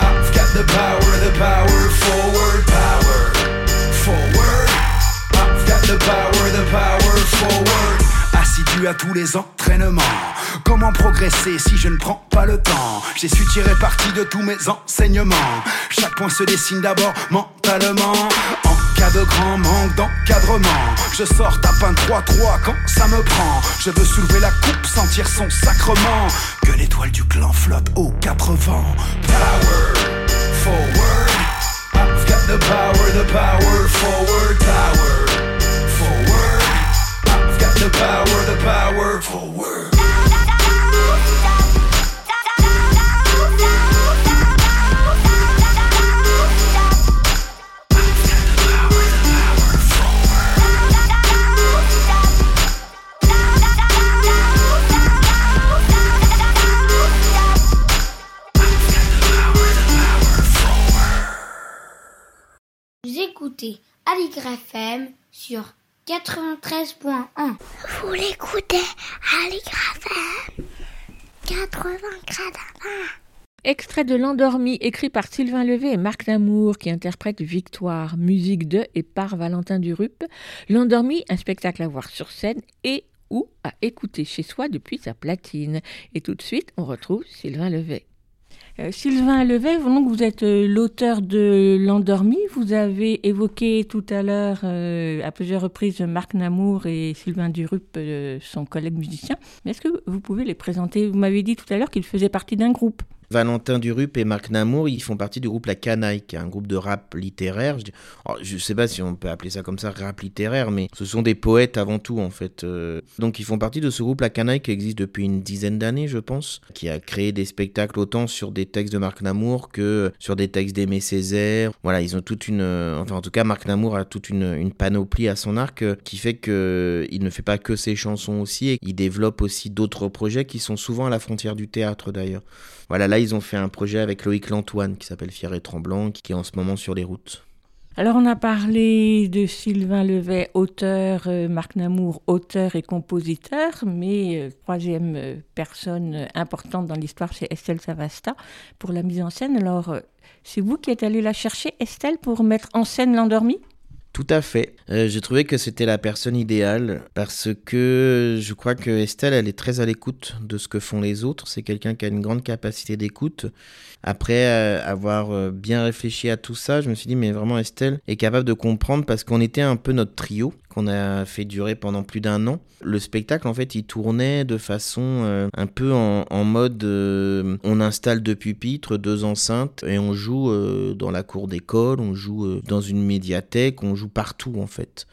I've the power, the power, forward, power, the power, the power, forward. Assidu à tous les entraînements. Comment progresser si je ne prends pas le temps? J'ai su tirer parti de tous mes enseignements. Chaque point se dessine d'abord mentalement. En cas de grand manque d'encadrement, je sors tape un 3-3 quand ça me prend. Je veux soulever la coupe, sentir son sacrement. Que l'étoile du clan flotte aux quatre vents. Power, forward. I've got the power, the power, forward, power, the power, the.
Vous écoutez sur 93.1.
Vous l'écoutez à l'Igrafem 80 gradins.
Extrait de L'Endormi, écrit par Sylvain Levé et Marc Lamour, qui interprète Victoire, musique de et par Valentin Durup. L'Endormi, un spectacle à voir sur scène et ou à écouter chez soi depuis sa platine. Et tout de suite, on retrouve Sylvain Levet. Euh, Sylvain Levet, vous êtes euh, l'auteur de L'Endormi. Vous avez évoqué tout à l'heure euh, à plusieurs reprises Marc Namour et Sylvain Durup, son collègue musicien. Est-ce que vous pouvez les présenter? Vous m'avez dit tout à l'heure qu'ils faisaient partie d'un groupe.
Valentin Durup et Marc Namour, ils font partie du groupe La Canaille, qui est un groupe de rap littéraire. Je, dis- alors, je sais pas si on peut appeler ça comme ça, rap littéraire, mais ce sont des poètes avant tout, en fait. Euh, Donc, ils font partie de ce groupe La Canaille qui existe depuis une dizaine d'années, je pense, qui a créé des spectacles autant sur des textes de Marc Namour que sur des textes d'Aimé Césaire. Voilà, ils ont toute une. euh, Enfin, en tout cas, Marc Namour a toute une, panoplie à son arc euh, qui fait que il ne fait pas que ses chansons aussi, et il développe aussi d'autres projets qui sont souvent à la frontière du théâtre d'ailleurs. Voilà, là, ils ont fait un projet avec Loïc Lantoine qui s'appelle Fier et Tremblant, qui est en ce moment sur les routes.
Alors on a parlé de Sylvain Levet, auteur, euh, Marc Namour, auteur et compositeur, mais euh, troisième euh, personne importante dans l'histoire, c'est Estelle Savasta pour la mise en scène. Alors c'est vous qui êtes allé la chercher, Estelle, pour mettre en scène l'endormi
Tout à fait. Euh, J'ai trouvé que c'était la personne idéale parce que je crois que Estelle, elle est très à l'écoute de ce que font les autres. C'est quelqu'un qui a une grande capacité d'écoute. Après euh, avoir euh, bien réfléchi à tout ça, je me suis dit, mais vraiment, Estelle est capable de comprendre parce qu'on était un peu notre trio qu'on a fait durer pendant plus d'un an. Le spectacle, en fait, il tournait de façon euh, un peu en, en mode on installe deux pupitres, deux enceintes et on joue dans la cour d'école, on joue dans une médiathèque, on joue partout en fait.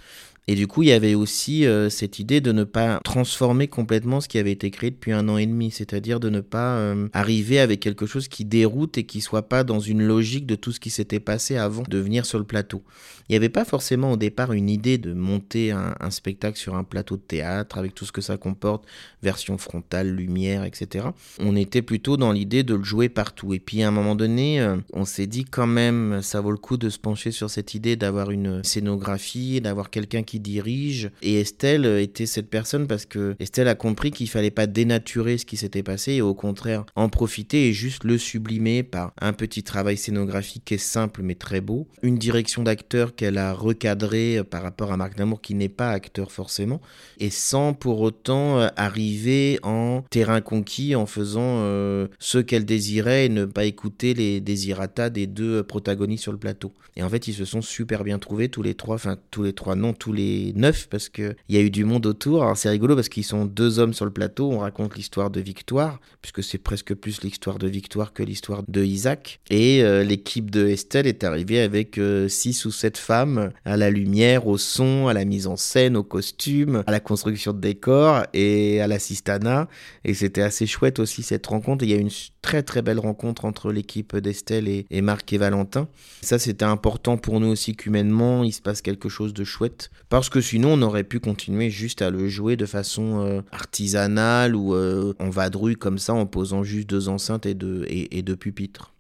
Et du coup, il y avait aussi euh, cette idée de ne pas transformer complètement ce qui avait été créé depuis un an et demi, c'est-à-dire de ne pas euh, arriver avec quelque chose qui déroute et qui soit pas dans une logique de tout ce qui s'était passé avant de venir sur le plateau. Il n'y avait pas forcément au départ une idée de monter un, spectacle sur un plateau de théâtre avec tout ce que ça comporte, version frontale, lumière, etc. On était plutôt dans l'idée de le jouer partout. Et puis à un moment donné, euh, on s'est dit quand même, ça vaut le coup de se pencher sur cette idée d'avoir une scénographie, d'avoir quelqu'un qui dirige. Et Estelle était cette personne parce que Estelle a compris qu'il fallait pas dénaturer ce qui s'était passé et au contraire en profiter et juste le sublimer par un petit travail scénographique qui est simple mais très beau. Une direction d'acteur qu'elle a recadré par rapport à Marc Namour qui n'est pas acteur forcément et sans pour autant euh, arriver en terrain conquis en faisant euh, ce qu'elle désirait et ne pas écouter les désirata des deux protagonistes sur le plateau. Et en fait, ils se sont super bien trouvés tous les trois, enfin tous les trois, non, tous les neuf, parce qu'il y a eu du monde autour. Alors c'est rigolo parce qu'ils sont deux hommes sur le plateau, on raconte l'histoire de Victoire, puisque c'est presque plus l'histoire de Victoire que l'histoire de Isaac. Et euh, l'équipe de Estelle est arrivée avec euh, six ou sept femmes à la lumière, au son, à la mise en scène, au costume, à la construction de décors et à l'assistana. Et c'était assez chouette aussi cette rencontre. Il y a une très très belle rencontre entre l'équipe d'Estelle et, Marc et Valentin. Ça c'était important pour nous aussi qu'humainement il se passe quelque chose de chouette. Parce que sinon on aurait pu continuer juste à le jouer de façon euh, artisanale ou euh, en vadrouille comme ça en posant juste deux enceintes et deux, et deux pupitres.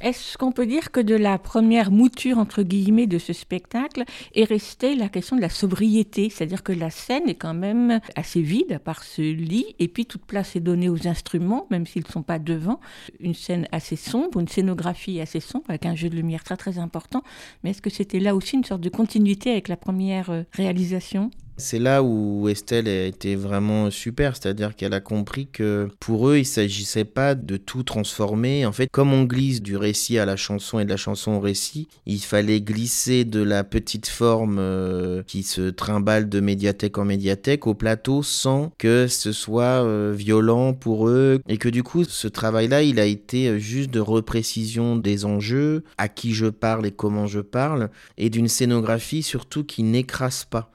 Est-ce qu'on peut dire que de la première mouture, entre guillemets, de ce spectacle est restée la question de la sobriété? C'est-à-dire que la scène est quand même assez vide, à part ce lit, et puis toute place est donnée aux instruments, même s'ils ne sont pas devant. Une scène assez sombre, une scénographie assez sombre, avec un jeu de lumière très très important. Mais est-ce que c'était là aussi une sorte de continuité avec la première euh, réalisation?
C'est là où Estelle a été vraiment super, c'est-à-dire qu'elle a compris que pour eux, il s'agissait pas de tout transformer. En fait, comme on glisse du récit à la chanson et de la chanson au récit, il fallait glisser de la petite forme euh, qui se trimballe de médiathèque en médiathèque au plateau sans que ce soit euh, violent pour eux. Et que du coup, ce travail-là, il a été juste de reprécision des enjeux, à qui je parle et comment je parle, et d'une scénographie surtout qui n'écrase pas.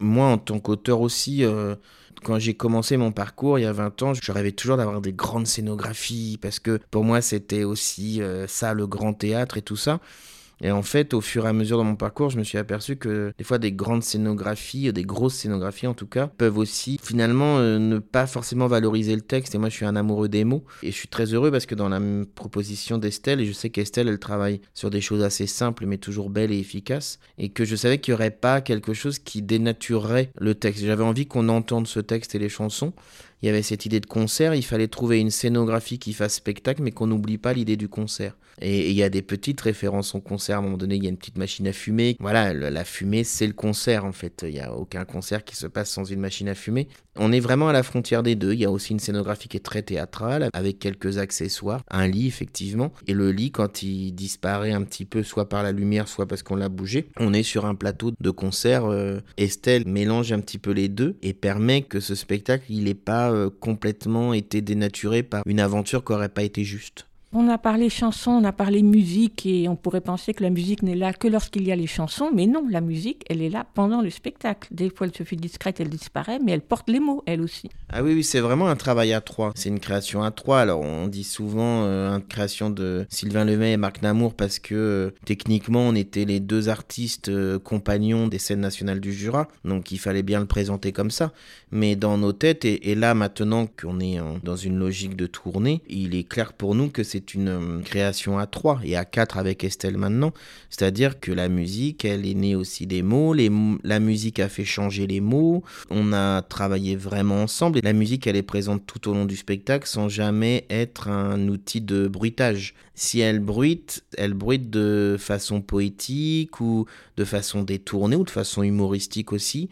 Moi, en tant qu'auteur aussi, euh, quand j'ai commencé mon parcours il y a 20 ans, je rêvais toujours d'avoir des grandes scénographies parce que pour moi, c'était aussi euh, ça, le grand théâtre et tout ça. Et en fait, au fur et à mesure de mon parcours, je me suis aperçu que des fois, des grandes scénographies, des grosses scénographies en tout cas, peuvent aussi finalement euh, ne pas forcément valoriser le texte. Et moi, je suis un amoureux des mots. Et je suis très heureux parce que dans la proposition d'Estelle, et je sais qu'Estelle, elle travaille sur des choses assez simples, mais toujours belles et efficaces, et que je savais qu'il n'y aurait pas quelque chose qui dénaturerait le texte. J'avais envie qu'on entende ce texte et les chansons. Il y avait cette idée de concert, il fallait trouver une scénographie qui fasse spectacle, mais qu'on n'oublie pas l'idée du concert. Et il y a des petites références au concert. À un moment donné, il y a une petite machine à fumer. Voilà, la fumée, c'est le concert en fait. Il n'y a aucun concert qui se passe sans une machine à fumer. On est vraiment à la frontière des deux. Il y a aussi une scénographie qui est très théâtrale, avec quelques accessoires. Un lit, effectivement. Et le lit, quand il disparaît un petit peu, soit par la lumière, soit parce qu'on l'a bougé, on est sur un plateau de concert. euh, Estelle mélange un petit peu les deux et permet que ce spectacle, il n'ait pas euh, complètement été dénaturé par une aventure qui n'aurait pas été juste.
On a parlé chansons, on a parlé musique et on pourrait penser que la musique n'est là que lorsqu'il y a les chansons, mais non, la musique, elle est là pendant le spectacle. Des fois, elle se fait discrète, elle disparaît, mais elle porte les mots, elle aussi.
Ah oui, oui, c'est vraiment un travail à trois. C'est une création à trois. Alors, on dit souvent euh, une création de Sylvain Lemay et Marc Namour parce que euh, techniquement, on était les deux artistes euh, compagnons des scènes nationales du Jura. Donc, il fallait bien le présenter comme ça. Mais dans nos têtes, et, là, maintenant qu'on est dans une logique de tournée, il est clair pour nous que c'est une euh, création à trois et à quatre avec Estelle maintenant. C'est-à-dire que la musique, elle est née aussi des mots. La musique a fait changer les mots. On a travaillé vraiment ensemble. La musique, elle est présente tout au long du spectacle sans jamais être un outil de bruitage. Si elle bruite, elle bruite de façon poétique ou de façon détournée ou de façon humoristique aussi.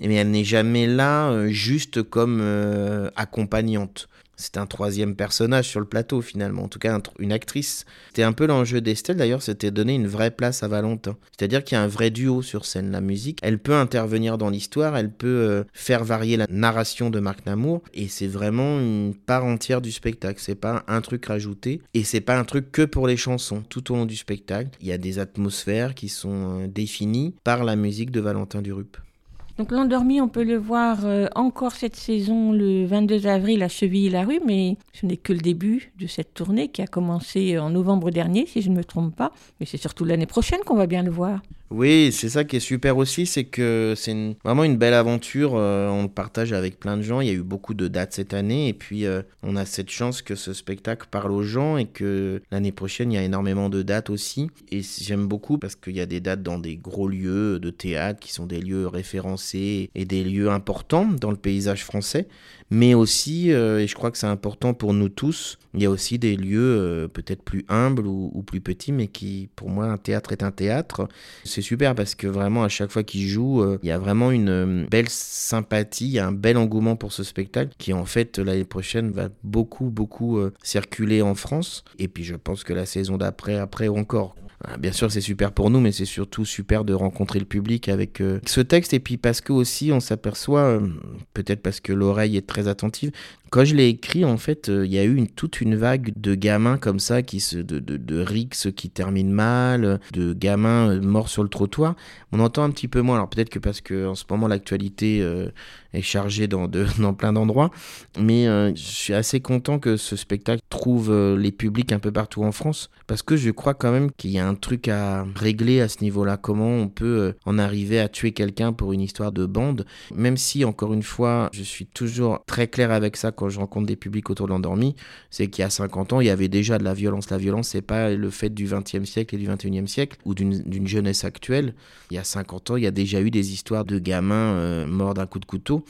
Mais elle n'est jamais là euh, juste comme euh, accompagnante. C'est un troisième personnage sur le plateau finalement, en tout cas une actrice. C'était un peu l'enjeu d'Estelle d'ailleurs, c'était donner une vraie place à Valentin. C'est-à-dire qu'il y a un vrai duo sur scène. La musique, elle peut intervenir dans l'histoire, elle peut euh, faire varier la narration de Marc Namour, et c'est vraiment une part entière du spectacle. C'est pas un truc rajouté, et c'est pas un truc que pour les chansons. Tout au long du spectacle, il y a des atmosphères qui sont euh, définies par la musique de Valentin Durup.
Donc l'endormi, on peut le voir euh, encore cette saison le 22 avril à Cheville-la-Rue, mais ce n'est que le début de cette tournée qui a commencé en novembre dernier, si je ne me trompe pas. Mais c'est surtout l'année prochaine qu'on va bien le voir.
Oui, c'est ça qui est super aussi, c'est que c'est vraiment une belle aventure. euh, on le partage avec plein de gens. Il y a eu beaucoup de dates cette année et puis euh, on a cette chance que ce spectacle parle aux gens et que l'année prochaine il y a énormément de dates aussi. Et j'aime beaucoup parce qu'il y a des dates dans des gros lieux de théâtre qui sont des lieux référencés et des lieux importants dans le paysage français. Mais aussi, euh, et je crois que c'est important pour nous tous, il y a aussi des lieux peut-être plus humbles ou, plus petits, mais qui, pour moi, un théâtre est un théâtre. Super parce que vraiment, à chaque fois qu'il joue, euh, il y a vraiment une euh, belle sympathie, un bel engouement pour ce spectacle qui, en fait, l'année prochaine va beaucoup, beaucoup euh, circuler en France. Et puis, je pense que la saison d'après, après encore. Ah, Bien sûr, c'est super pour nous, mais c'est surtout super de rencontrer le public avec ce texte. Et puis parce que aussi, on s'aperçoit, peut-être parce que l'oreille est très attentive, quand je l'ai écrit, en fait, euh, il y a eu toute une vague de gamins comme ça, qui se, de, de, de rixes qui terminent mal, de gamins euh, morts sur le trottoir. On entend un petit peu moins. Alors peut-être que parce que en ce moment l'actualité euh, est chargée dans, de, dans plein d'endroits, mais je suis assez content que ce spectacle trouve les publics un peu partout en France, parce que je crois quand même qu'il y a un truc à régler à ce niveau-là. Comment on peut en arriver à tuer quelqu'un pour une histoire de bande, même si encore une fois, je suis toujours très clair avec ça quand je rencontre des publics autour de l'endormi, c'est qu'il y a 50 ans, il y avait déjà de la violence. La violence, c'est pas le fait du 20e siècle et du 21e siècle ou d'une jeunesse actuelle. Il y a 50 ans, il y a déjà eu des histoires de gamins euh, morts d'un coup de couteau.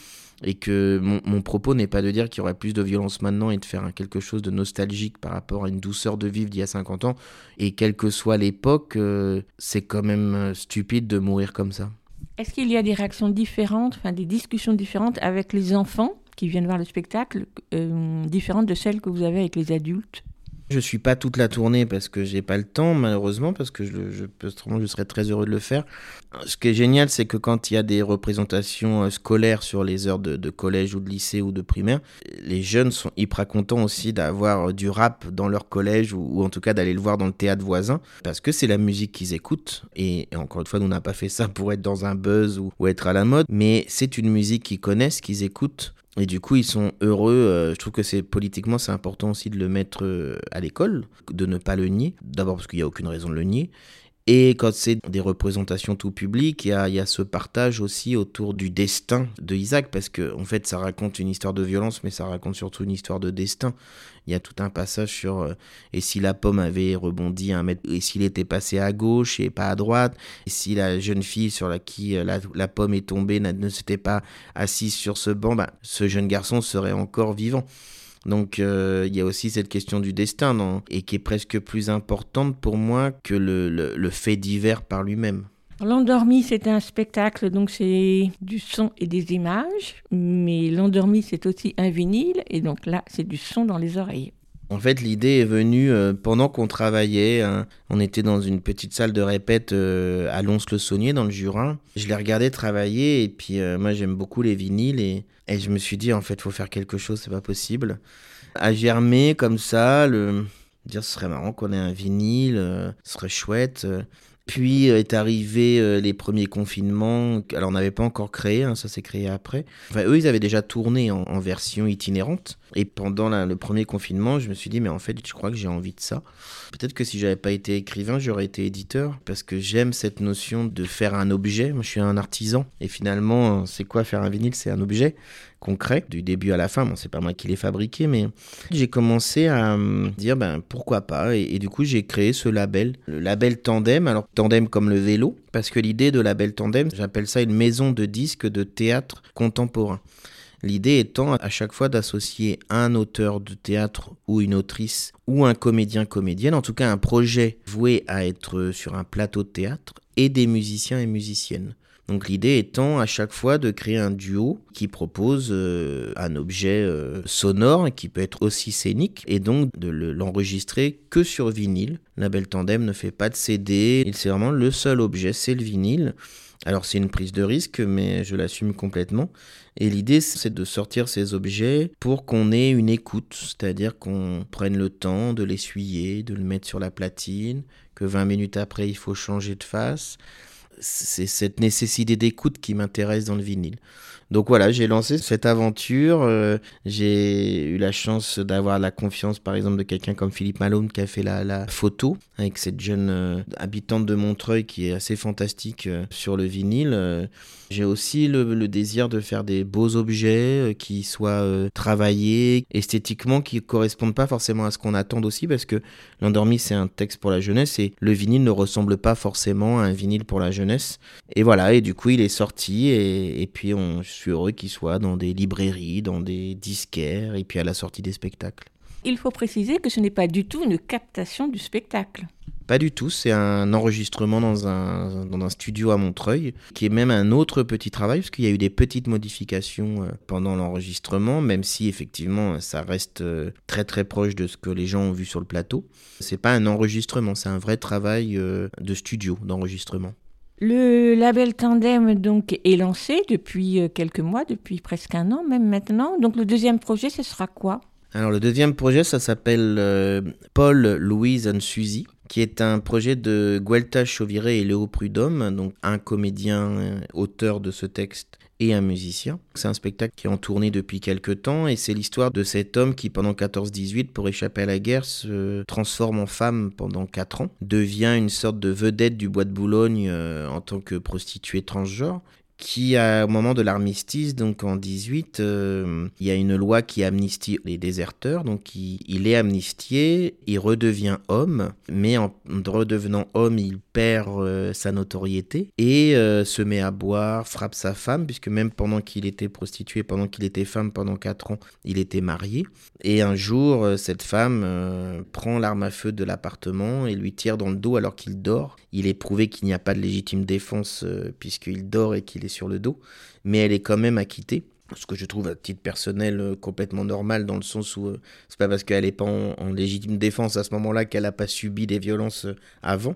Et que mon, mon propos n'est pas de dire qu'il y aurait plus de violence maintenant et de faire quelque chose de nostalgique par rapport à une douceur de vivre d'il y a 50 ans. Et quelle que soit l'époque, euh, c'est quand même euh, stupide de mourir comme ça.
Est-ce qu'il y a des réactions différentes, enfin des discussions différentes avec les enfants qui viennent voir le spectacle, euh, différentes de celles que vous avez avec les adultes
Je suis pas toute la tournée parce que j'ai pas le temps, malheureusement, parce que je, je, serais très heureux de le faire. Ce qui est génial, c'est que quand il y a des représentations euh, scolaires sur les heures de, collège ou de lycée ou de primaire, les jeunes sont hyper contents aussi d'avoir euh, du rap dans leur collège ou, en tout cas d'aller le voir dans le théâtre voisin parce que c'est la musique qu'ils écoutent. Et, encore une fois, nous n'a pas fait ça pour être dans un buzz ou, ou être à la mode, mais c'est une musique qu'ils connaissent, qu'ils écoutent. Et du coup, ils sont heureux. euh, je trouve que c'est politiquement, c'est important aussi de le mettre euh, à l'école, de ne pas le nier. D'abord parce qu'il n'y a aucune raison de le nier. Et quand c'est des représentations tout public, il y a, ce partage aussi autour du destin de Isaac, parce que en fait, ça raconte une histoire de violence, mais ça raconte surtout une histoire de destin. Il y a tout un passage sur euh, et si la pomme avait rebondi un mètre, et s'il était passé à gauche et pas à droite, et si la jeune fille sur la qui euh, la, pomme est tombée ne s'était pas assise sur ce banc, bah, ce jeune garçon serait encore vivant. Donc euh, il y a aussi cette question du destin et qui est presque plus importante pour moi que le fait divers par lui-même.
L'endormi, c'est un spectacle, donc c'est du son et des images, mais l'endormi, c'est aussi un vinyle, et donc là, c'est du son dans les oreilles.
En fait, l'idée est venue euh, pendant qu'on travaillait. hein. on était dans une petite salle de répète euh, à Lons-le-Saunier, dans le Jura. Je les regardais travailler, et puis euh, moi, j'aime beaucoup les vinyles, et, je me suis dit, en fait, faut faire quelque chose, c'est pas possible. À germer comme ça, le... dire ce serait marrant qu'on ait un vinyle, ce serait chouette. Puis euh, est arrivé euh, les premiers confinements. Alors on n'avait pas encore créé, hein, ça s'est créé après. Enfin, eux, ils avaient déjà tourné en, version itinérante. Et pendant le premier confinement, je me suis dit, mais en fait, je crois que j'ai envie de ça. Peut-être que si j'avais pas été écrivain, j'aurais été éditeur. Parce que j'aime cette notion de faire un objet. Moi, je suis un artisan. Et finalement, c'est quoi faire un vinyle? C'est un objet concret, du début à la fin. Bon, c'est pas moi qui l'ai fabriqué, mais j'ai commencé à me dire, ben, pourquoi pas. Et, et du coup, j'ai créé ce label, le label Tandem. Alors, Tandem comme le vélo, parce que l'idée de label Tandem, j'appelle ça une maison de disques de théâtre contemporain. L'idée étant à chaque fois d'associer un auteur de théâtre ou une autrice ou un comédien comédienne, en tout cas un projet voué à être sur un plateau de théâtre, et des musiciens et musiciennes. Donc l'idée étant à chaque fois de créer un duo qui propose euh, un objet euh, sonore qui peut être aussi scénique et donc de le- l'enregistrer que sur vinyle. La Belle Tandem ne fait pas de CD, c'est vraiment le seul objet, c'est le vinyle. Alors c'est une prise de risque, mais je l'assume complètement. Et l'idée, c'est de sortir ces objets pour qu'on ait une écoute, c'est-à-dire qu'on prenne le temps de l'essuyer, de le mettre sur la platine, que 20 minutes après, il faut changer de face. C'est cette nécessité d'écoute qui m'intéresse dans le vinyle. Donc voilà, j'ai lancé cette aventure. euh, j'ai eu la chance d'avoir la confiance, par exemple, de quelqu'un comme Philippe Malone qui a fait la, photo avec cette jeune euh, habitante de Montreuil qui est assez fantastique euh, sur le vinyle. J'ai aussi le, désir de faire des beaux objets qui soient travaillés esthétiquement, qui correspondent pas forcément à ce qu'on attend aussi, parce que l'endormi c'est un texte pour la jeunesse et le vinyle ne ressemble pas forcément à un vinyle pour la jeunesse. Et voilà, et du coup il est sorti et, puis on, suis heureux qu'il soit dans des librairies, dans des disquaires et puis à la sortie des spectacles.
Il faut préciser que ce n'est pas du tout une captation du spectacle.
Pas du tout, c'est un enregistrement dans un, dans un studio à Montreuil, qui est même un autre petit travail, parce qu'il y a eu des petites modifications euh, pendant l'enregistrement, même si effectivement ça reste euh, très très proche de ce que les gens ont vu sur le plateau. C'est pas un enregistrement, c'est un vrai travail euh, de studio, d'enregistrement.
Le label Tandem donc est lancé depuis euh, quelques mois, depuis presque un an même maintenant. Donc le deuxième projet, ce sera quoi?
Alors le deuxième projet, ça s'appelle euh, Paul, Louise and Suzy, qui est un projet de Guelta Chauviré et Léo Prudhomme, donc un comédien, euh, auteur de ce texte et un musicien. C'est un spectacle qui est en tournée depuis quelques temps et c'est l'histoire de cet homme qui pendant 14-18 pour échapper à la guerre se transforme en femme pendant 4 ans, devient une sorte de vedette du bois de Boulogne euh, en tant que prostituée transgenre qui, au moment de l'armistice, donc en 18, euh, il y a une loi qui amnistie les déserteurs, donc il, il est amnistié, il redevient homme, mais en redevenant homme, il perd euh, sa notoriété et euh, se met à boire, frappe sa femme, puisque même pendant qu'il était prostitué, pendant qu'il était femme pendant 4 ans, il était marié. Et un jour, euh, cette femme prend l'arme à feu de l'appartement et lui tire dans le dos alors qu'il dort. Il est prouvé qu'il n'y a pas de légitime défense puisqu'il dort et qu'il est sur le dos, mais elle est quand même acquittée. Ce que je trouve à titre personnel complètement normal dans le sens où euh, c'est pas parce qu'elle n'est pas en, légitime défense à ce moment-là qu'elle n'a pas subi des violences avant.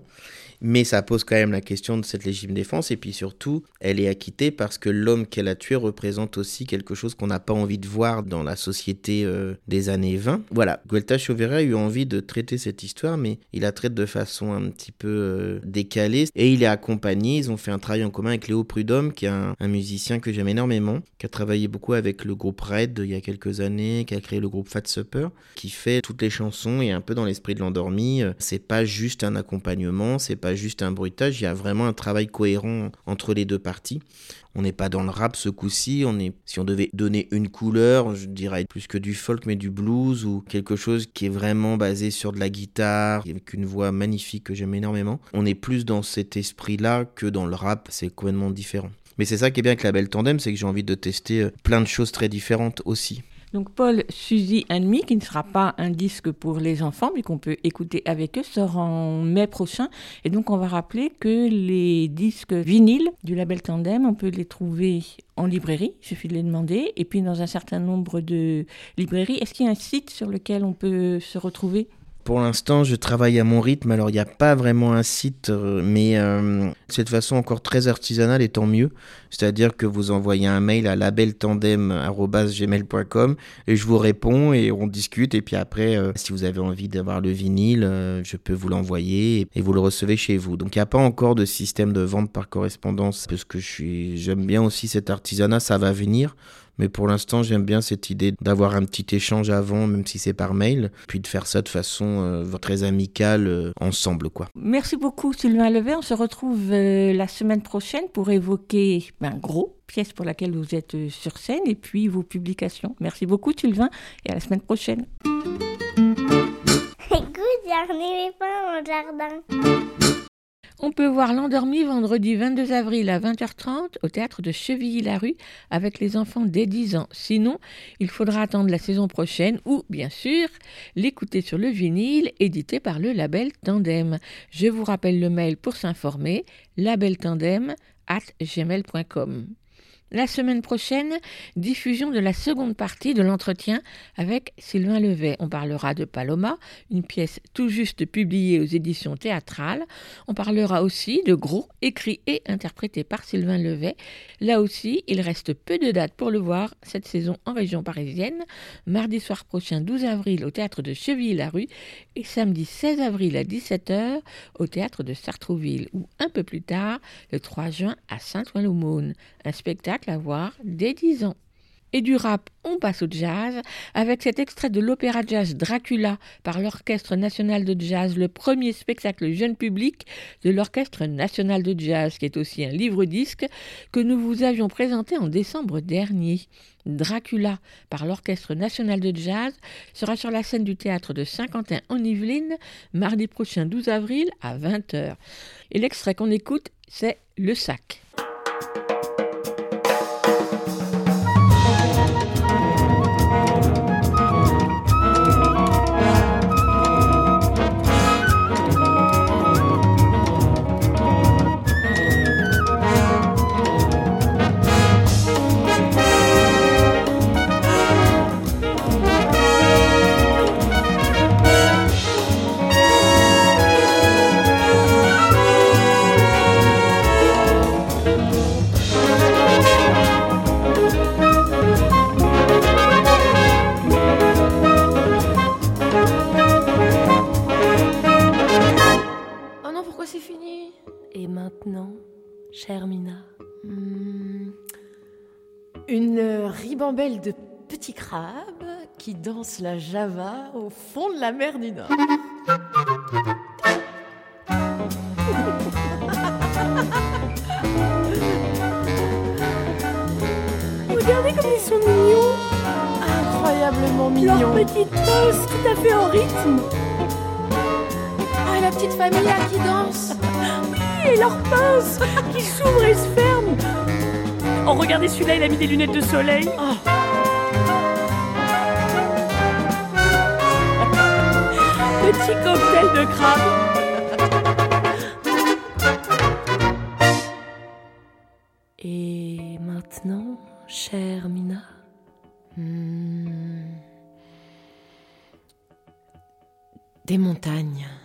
Mais ça pose quand même la question de cette légitime défense. Et puis surtout, elle est acquittée parce que l'homme qu'elle a tué représente aussi quelque chose qu'on n'a pas envie de voir dans la société euh, des années 20. Voilà, Guelta Chauveret a eu envie de traiter cette histoire, mais il la traite de façon un petit peu euh, décalée. Et il est accompagné, ils ont fait un travail en commun avec Léo Prudhomme, qui est un, un musicien que j'aime énormément, qui a travaillé beaucoup avec le groupe Red il y a quelques années, qui a créé le groupe Fat Supper, qui fait toutes les chansons et un peu dans l'esprit de l'endormi. Euh, C'est pas juste un accompagnement, c'est pas juste un bruitage, il y a vraiment un travail cohérent entre les deux parties. On n'est pas dans le rap ce coup-ci, on est si on devait donner une couleur, je dirais plus que du folk mais du blues ou quelque chose qui est vraiment basé sur de la guitare avec une voix magnifique que j'aime énormément. On est plus dans cet esprit-là que dans le rap, c'est complètement différent. Mais c'est ça qui est bien avec la belle tandem, c'est que j'ai envie de tester euh, plein de choses très différentes aussi.
Donc Paul, Suzy and qui ne sera pas un disque pour les enfants, mais qu'on peut écouter avec eux, sort en mai prochain. Et donc on va rappeler que les disques vinyles du label Tandem, on peut les trouver en librairie, il suffit de les demander, et puis dans un certain nombre de librairies. Est-ce qu'il y a un site sur lequel on peut se retrouver?
Pour l'instant, je travaille à mon rythme, alors il n'y a pas vraiment un site, euh, mais euh, c'est façon encore très artisanale et tant mieux. C'est-à-dire que vous envoyez un mail à labeltandem.gmail.com et je vous réponds et on discute. Et puis après, euh, si vous avez envie d'avoir le vinyle, euh, je peux vous l'envoyer et, vous le recevez chez vous. Donc il n'y a pas encore de système de vente par correspondance parce que j'aime bien aussi cet artisanat, ça va venir. Mais pour l'instant, j'aime bien cette idée d'avoir un petit échange avant, même si c'est par mail, puis de faire ça de façon euh, très amicale, euh, ensemble, quoi.
Merci beaucoup Sylvain Levet. On se retrouve euh, la semaine prochaine pour évoquer ben, gros pièce pour laquelle vous êtes sur scène et puis vos publications. Merci beaucoup Sylvain et à la semaine prochaine.
Écoute, il y a un éléphant dans le jardin.
On peut voir l'endormi vendredi 22 avril à 20h30 au théâtre de Chevilly-la-Rue avec les enfants dès 10 ans. Sinon, il faudra attendre la saison prochaine ou, bien sûr, l'écouter sur le vinyle édité par le label Tandem. Je vous rappelle le mail pour s'informer labeltandem at gmail.com. La semaine prochaine, diffusion de la seconde partie de l'entretien avec Sylvain Levet. On parlera de Paloma, une pièce tout juste publiée aux éditions théâtrales. On parlera aussi de Gros, écrit et interprété par Sylvain Levet. Là aussi, il reste peu de dates pour le voir cette saison en région parisienne. Mardi soir prochain, 12 avril, au théâtre de Chevilly-la-Rue et samedi 16 avril à 17h au théâtre de Sartrouville ou un peu plus tard, le 3 juin à Saint-Ouen-l'Aumône. Un spectacle à voir dès 10 ans. Et du rap, on passe au jazz avec cet extrait de l'opéra jazz Dracula par l'Orchestre national de jazz, le premier spectacle jeune public de l'Orchestre national de jazz, qui est aussi un livre-disque que nous vous avions présenté en décembre dernier. Dracula par l'Orchestre national de jazz sera sur la scène du théâtre de Saint-Quentin en Yvelines mardi prochain 12 avril à 20h. Et l'extrait qu'on écoute, c'est Le Sac.
Qui dansent la java au fond de la mer du Nord. Regardez comme ils sont mignons. Incroyablement mignons Leur petite danse tout à fait en rythme. Ah, la petite famille là qui danse. Oui, et leurs pinces qui s'ouvrent et se ferment Oh, regardez celui-là, il a mis des lunettes de soleil. Oh. Petit cocktail de crabe Et maintenant, chère Mina, hmm, des montagnes.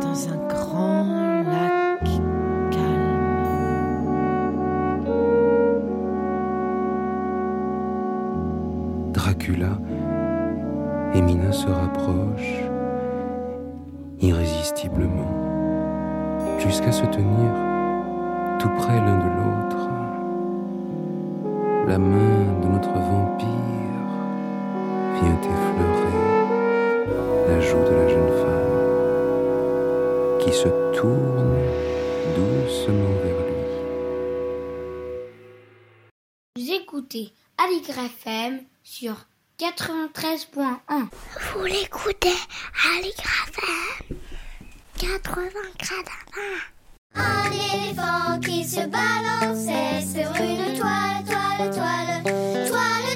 Dans un grand lac calme.
Dracula et Mina se rapprochent irrésistiblement jusqu'à se tenir tout près l'un de l'autre. La main qui se tourne doucement vers lui.
Vous écoutez FM sur 93.1.
Vous l'écoutez à l'IGRAFM 80 gradins.
Un éléphant qui se balançait sur une toile, toile, toile, toile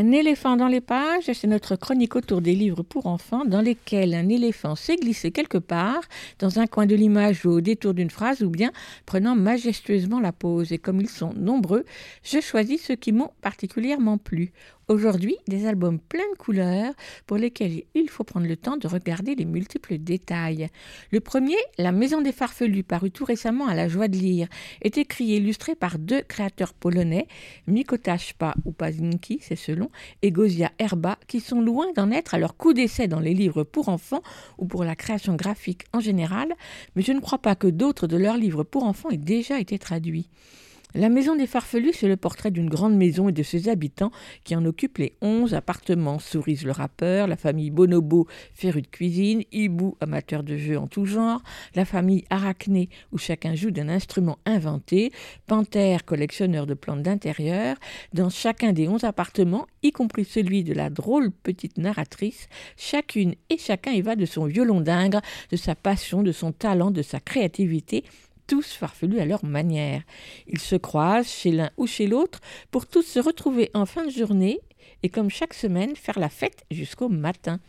Un
éléphant dans les pages, c'est notre chronique autour des livres pour enfants dans lesquels un éléphant s'est glissé quelque part, dans un coin de l'image ou au détour d'une phrase, ou bien prenant majestueusement la pose. Et comme ils sont nombreux, je choisis ceux qui m'ont particulièrement plu. Aujourd'hui, des albums pleins de couleurs pour lesquels il faut prendre le temps de regarder les multiples détails. Le premier, La Maison des Farfelus, paru tout récemment à la joie de lire, est écrit et illustré par deux créateurs polonais, Mikota Szpa ou Pazinki, c'est selon, et Gozia Herba, qui sont loin d'en être à leur coup d'essai dans les livres pour enfants ou pour la création graphique en général, mais je ne crois pas que d'autres de leurs livres pour enfants aient déjà été traduits. La maison des farfelus, c'est le portrait d'une grande maison et de ses habitants qui en occupent les 11 appartements. Souris le rappeur, la famille Bonobo, féru de cuisine, Hibou, amateur de jeux en tout genre, la famille Arachné, où chacun joue d'un instrument inventé, Panthère, collectionneur de plantes d'intérieur. Dans chacun des 11 appartements, y compris celui de la drôle petite narratrice, chacune et chacun y va de son violon d'ingre, de sa passion, de son talent, de sa créativité tous farfelus à leur manière. Ils se croisent chez l'un ou chez l'autre pour tous se retrouver en fin de journée et comme chaque semaine faire la fête jusqu'au matin.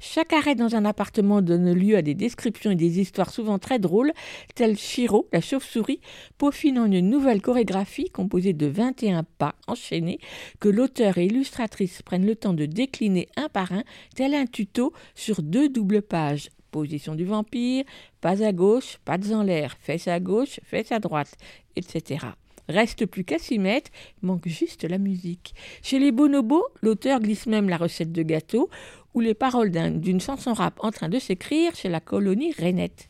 Chaque arrêt dans un appartement donne lieu à des descriptions et des histoires souvent très drôles, telles Chiro, la chauve-souris, peaufinant une nouvelle chorégraphie composée de 21 pas enchaînés que l'auteur et illustratrice prennent le temps de décliner un par un, tel un tuto sur deux doubles pages position du vampire, pas à gauche, pattes en l'air, fesses à gauche, fesses à droite, etc. Reste plus qu'à s'y mettre, manque juste la musique. Chez les bonobos, l'auteur glisse même la recette de gâteau ou les paroles d'une chanson rap en train de s'écrire chez la colonie Renette.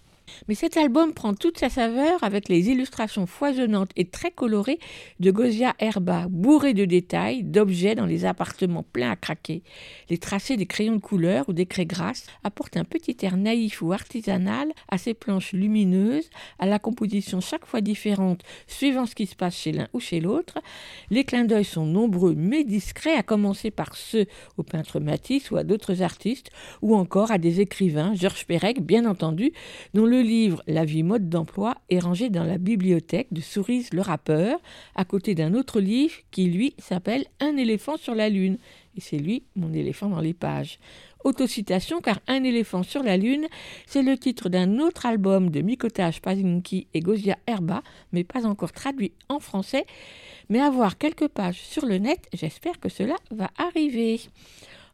Mais cet album prend toute sa saveur avec les illustrations foisonnantes et très colorées de Gosia Herba, bourrées de détails, d'objets dans les appartements pleins à craquer. Les tracés des crayons de couleur ou des craies grasses apportent un petit air naïf ou artisanal à ces planches lumineuses, à la composition chaque fois différente suivant ce qui se passe chez l'un ou chez l'autre. Les clins d'œil sont nombreux mais discrets, à commencer par ceux au peintre Matisse ou à d'autres artistes, ou encore à des écrivains, Georges Perec bien entendu, dont le le livre La vie mode d'emploi est rangé dans la bibliothèque de Souris le rappeur, à côté d'un autre livre qui, lui, s'appelle Un éléphant sur la lune. Et c'est lui, mon éléphant dans les pages. Autocitation, car Un éléphant sur la lune, c'est le titre d'un autre album de Mikotaj Pazinki et Gozia Herba, mais pas encore traduit en français. Mais avoir quelques pages sur le net, j'espère que cela va arriver.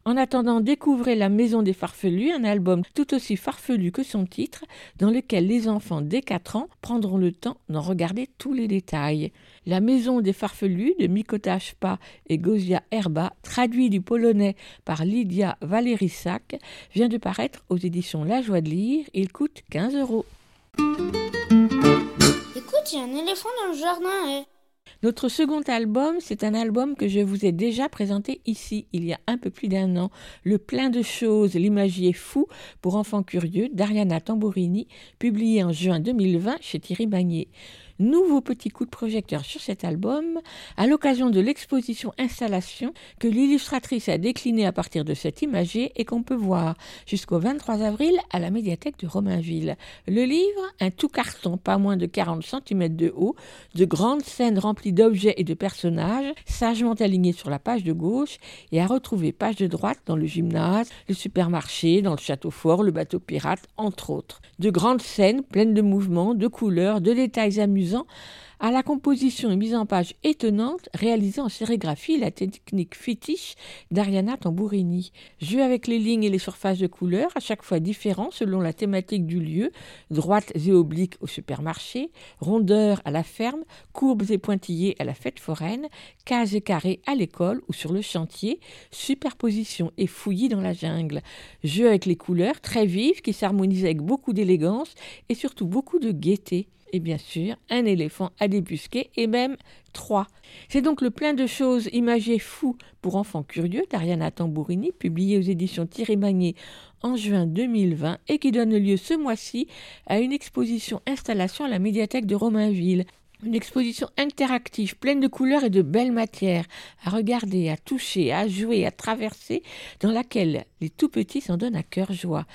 En attendant, découvrez La Maison des Farfelus, un album tout aussi farfelu que son titre, dans lequel les enfants dès 4 ans prendront le temps d'en regarder tous les détails. La Maison des Farfelus de Mikota Pa et Gozia Herba, traduit du polonais par Lydia Valerissak, vient de paraître aux éditions La Joie de lire. Il coûte 15 euros.
Écoute, il y a un éléphant dans le jardin. Eh.
Notre second album, c'est un album que je vous ai déjà présenté ici, il y a un peu plus d'un an. Le plein de choses, l'imagier fou pour enfants curieux d'Ariana Tambourini, publié en juin 2020 chez Thierry Bagné nouveau petit coup de projecteur sur cet album à l'occasion de l'exposition installation que l'illustratrice a déclinée à partir de cet imagier et qu'on peut voir jusqu'au 23 avril à la médiathèque de Romainville. Le livre, un tout carton pas moins de 40 cm de haut, de grandes scènes remplies d'objets et de personnages, sagement alignés sur la page de gauche et à retrouver page de droite dans le gymnase, le supermarché, dans le château fort, le bateau pirate, entre autres. De grandes scènes pleines de mouvements, de couleurs, de détails amusants à la composition et mise en page étonnante réalisée en sérigraphie la technique fétiche d'Ariana Tambourini. Jeu avec les lignes et les surfaces de couleurs, à chaque fois différents selon la thématique du lieu, droites et obliques au supermarché, rondeurs à la ferme, courbes et pointillées à la fête foraine, cases et carrés à l'école ou sur le chantier, superposition et fouillis dans la jungle. Jeu avec les couleurs très vives qui s'harmonisent avec beaucoup d'élégance et surtout beaucoup de gaieté et bien sûr un éléphant à débusquer et même trois. C'est donc le plein de choses imagées fou pour enfants curieux d'Ariana Tambourini, publié aux éditions Thierry Magnier en juin 2020 et qui donne lieu ce mois-ci à une exposition installation à la médiathèque de Romainville. Une exposition interactive, pleine de couleurs et de belles matières, à regarder, à toucher, à jouer, à traverser, dans laquelle les tout petits s'en donnent à cœur joie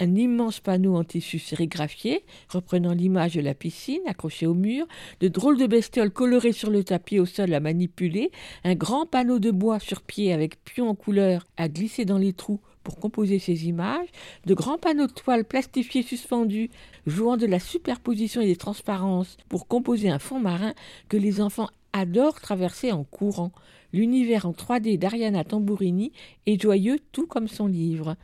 un immense panneau en tissu sérigraphié reprenant l'image de la piscine accrochée au mur, de drôles de bestioles colorées sur le tapis au sol à manipuler, un grand panneau de bois sur pied avec pions en couleur à glisser dans les trous pour composer ces images, de grands panneaux de toile plastifiés suspendus jouant de la superposition et des transparences pour composer un fond marin que les enfants adorent traverser en courant. L'univers en 3D d'Ariana Tambourini est joyeux tout comme son livre.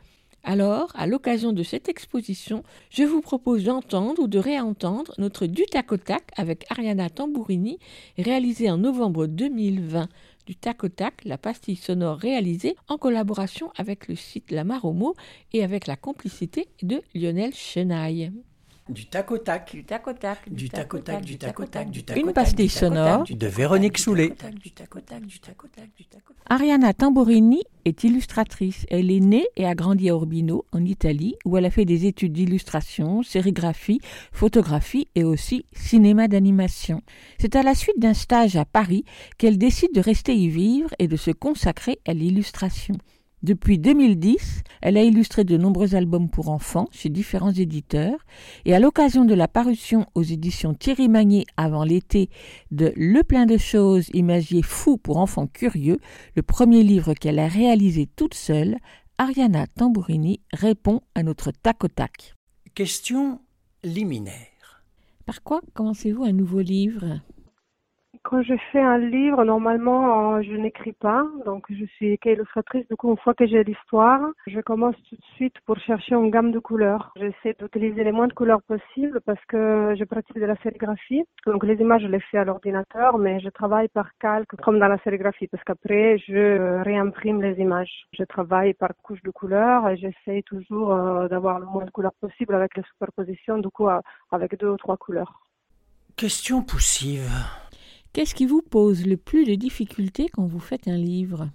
Alors, à l'occasion de cette exposition, je vous propose d'entendre ou de réentendre notre du tac au tac avec Ariana Tambourini, réalisé en novembre 2020. Du tac au tac, la pastille sonore réalisée en collaboration avec le site La Maromo et avec la complicité de Lionel Chenaille.
Du tac au tac.
Du tac au tac.
Du tac au tac, du tac au tac, du tac
Une
au tac,
pastille
du tac au tac,
sonore.
du- De Véronique Soulet.
Ariana Tamborini est illustratrice. Elle est née et a grandi à Urbino, en Italie, où elle a fait des études d'illustration, sérigraphie, photographie et aussi cinéma d'animation. C'est à la suite d'un stage à Paris qu'elle décide de rester y vivre et de se consacrer à l'illustration. Depuis 2010, elle a illustré de nombreux albums pour enfants chez différents éditeurs et à l'occasion de la parution aux éditions Thierry Magnier avant l'été de Le plein de choses imagier fou pour enfants curieux, le premier livre qu'elle a réalisé toute seule, Ariana Tambourini répond à notre tac au tac.
Question liminaire.
Par quoi commencez-vous un nouveau livre?
Quand je fais un livre, normalement, euh, je n'écris pas. Donc, je suis qu'illustratrice. Du coup, une fois que j'ai l'histoire, je commence tout de suite pour chercher une gamme de couleurs. J'essaie d'utiliser les moins de couleurs possibles parce que je pratique de la sérigraphie. Donc, les images, je les fais à l'ordinateur, mais je travaille par calque comme dans la sérigraphie parce qu'après, je réimprime les images. Je travaille par couche de couleurs et j'essaie toujours euh, d'avoir le moins de couleurs possible avec les superpositions, du coup, avec deux ou trois couleurs.
Question poussive.
Qu'est-ce qui vous pose le plus de difficultés quand vous faites un livre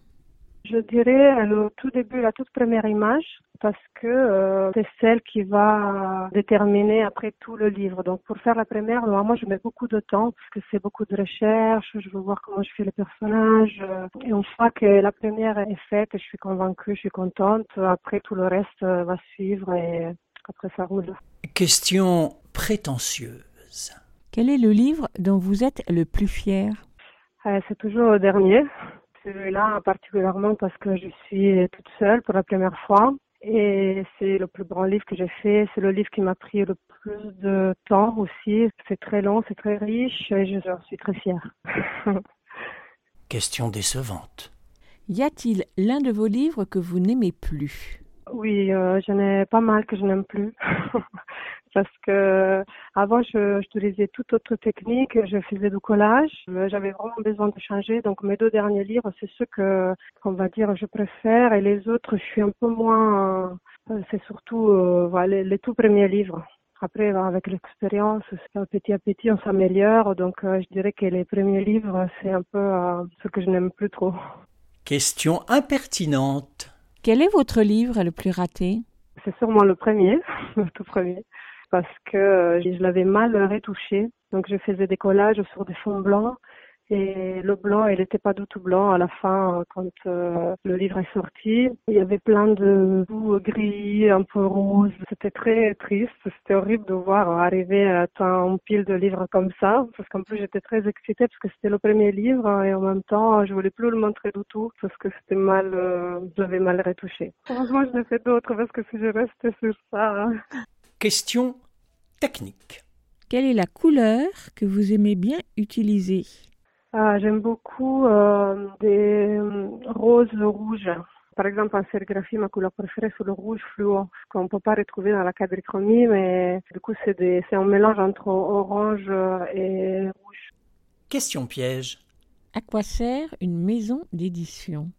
Je dirais le tout début, la toute première image, parce que euh, c'est celle qui va déterminer après tout le livre. Donc pour faire la première, moi je mets beaucoup de temps parce que c'est beaucoup de recherche. Je veux voir comment je fais les personnages. euh, Et une fois que la première est faite, je suis convaincue, je suis contente. Après tout le reste euh, va suivre et après ça roule.
Question prétentieuse.
Quel est le livre dont vous êtes le plus fier?
Euh, c'est toujours le dernier. Celui-là particulièrement parce que je suis toute seule pour la première fois. Et c'est le plus grand livre que j'ai fait. C'est le livre qui m'a pris le plus de temps aussi. C'est très long, c'est très riche et je suis très fière.
Question décevante.
Y a-t-il l'un de vos livres que vous n'aimez plus?
Oui, euh, j'en ai pas mal que je n'aime plus. Parce que avant, je, j'utilisais toute autre technique. Je faisais du collage. Euh, J'avais vraiment besoin de changer. Donc, mes deux derniers livres, c'est ceux que, qu'on va dire, je préfère. Et les autres, je suis un peu moins. euh, C'est surtout euh, voilà, les, les tout premiers livres. Après, euh, avec l'expérience, petit à petit, on s'améliore. Donc, euh, je dirais que les premiers livres, c'est un peu euh, ce que je n'aime plus trop.
Question impertinente.
Quel est votre livre le plus raté?
C'est sûrement le premier, le tout premier, parce que euh, je l'avais mal retouché. Donc je faisais des collages sur des fonds blancs et le blanc, il n'était pas du tout blanc à la fin euh, quand euh, le livre est sorti. Il y avait plein de bouts gris, un peu rose. C'était très triste. C'était horrible de voir arriver à un pile de livres comme ça, parce qu'en plus j'étais très excitée parce que c'était le premier livre et en même temps je voulais plus le montrer du tout parce que c'était mal, euh, je l'avais mal retouché. Heureusement je l'ai fait d'autres parce que si je restais sur ça.
Question technique.
Quelle est la couleur que vous aimez bien utiliser?
Ah, J'aime beaucoup euh, des euh, roses rouges. Par exemple, en sérigraphie, ma couleur préférée, c'est le rouge fluo, qu'on ne peut pas retrouver dans la quadrichromie, mais du coup, c'est des- c'est un mélange entre orange et rouge.
Question piège.
À quoi sert une maison d'édition?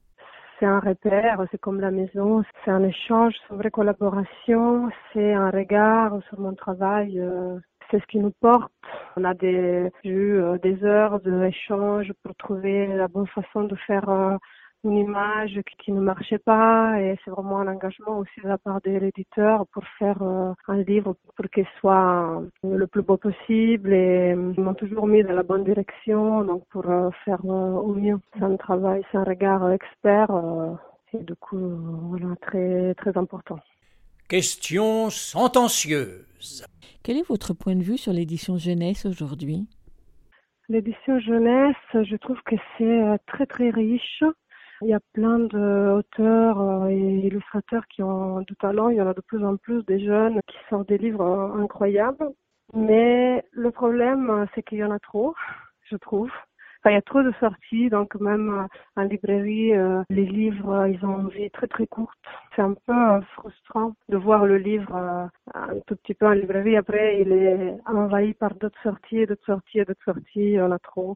C'est un repère, c'est comme la maison, c'est un échange, c'est une vraie collaboration, c'est un regard sur mon travail, euh, c'est ce qui nous porte. On a des, eu euh, des heures d'échange pour trouver la bonne façon de faire euh, une image qui, qui ne marchait pas et c'est vraiment un engagement aussi de la part de l'éditeur pour faire euh, un livre pour qu'il soit euh, le plus beau possible et euh, ils m'ont toujours mis dans la bonne direction donc pour euh, faire euh, au mieux. C'est un travail, c'est un regard expert euh, et du coup euh, voilà très très important.
Question sentencieuse.
Quel est votre point de vue sur l'édition jeunesse aujourd'hui?
L'édition jeunesse, je trouve que c'est très très riche. Il y a plein d'auteurs euh, et illustrateurs qui ont du talent. Il y en a de plus en plus des jeunes qui sortent des livres euh, incroyables. Mais le problème, euh, c'est qu'il y en a trop, je trouve. Enfin, il y a trop de sorties, donc même en librairie, les livres, ils ont une vie très très courte. C'est un peu frustrant de voir le livre un tout petit peu en librairie. Après, il est envahi par d'autres sorties, d'autres sorties, d'autres sorties. Il y en a trop.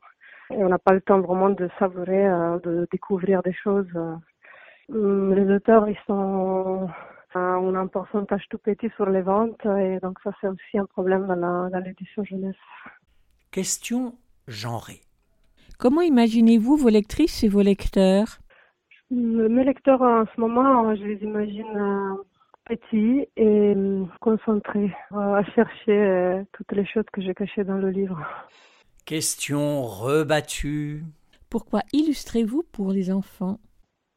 Et on n'a pas le temps vraiment de savourer, euh, de découvrir des choses. euh. Hum, Les auteurs, ils sont a un pourcentage tout petit sur les ventes et donc ça c'est aussi un problème dans la- dans l'édition jeunesse.
Question genrée.
Comment imaginez-vous vos lectrices et vos lecteurs?
Euh, Mes lecteurs en ce moment, je les imagine petits et euh, concentrés à chercher toutes les choses que j'ai cachées dans le livre.
Question rebattue.
Pourquoi illustrez-vous pour les enfants?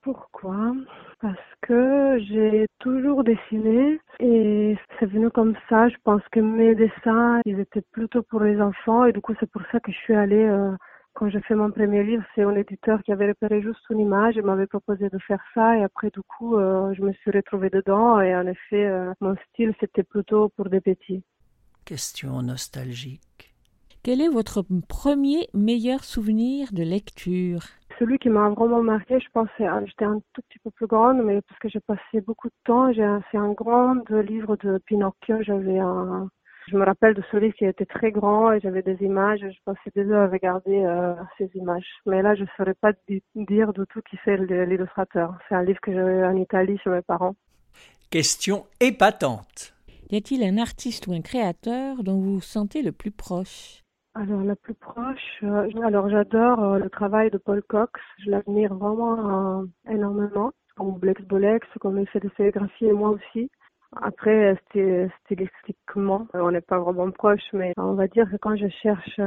Pourquoi? Parce que j'ai toujours dessiné et c'est venu comme ça. Je pense que mes dessins, ils étaient plutôt pour les enfants et du coup c'est pour ça que je suis allée, euh, quand j'ai fait mon premier livre, c'est un éditeur qui avait repéré juste une image et m'avait proposé de faire ça et après du coup euh, je me suis retrouvée dedans et en effet euh, mon style c'était plutôt pour des petits.
Question nostalgique.
Quel est votre premier meilleur souvenir de lecture?
Celui qui m'a vraiment marqué, je pense, j'étais un tout petit peu plus grande, mais parce que j'ai passé beaucoup de temps, j'ai un- c'est un grand livre de Pinocchio. J'avais un, je me rappelle de ce livre qui était très grand et j'avais des images. Je passais des heures à regarder euh, ces images. Mais là, je ne saurais pas di- dire du tout qui c'est le- l'illustrateur. C'est un livre que j'ai eu en Italie chez mes parents.
Question épatante.
Y a-t-il un artiste ou un créateur dont vous vous sentez le plus proche?
Alors, la plus proche, euh, alors j'adore euh, le travail de Paul Cox. Je l'admire vraiment euh, énormément. Comme Blex Bolex, comme il fait des moi aussi. Après, sti- stylistiquement, on n'est pas vraiment proche, mais on va dire que quand je cherche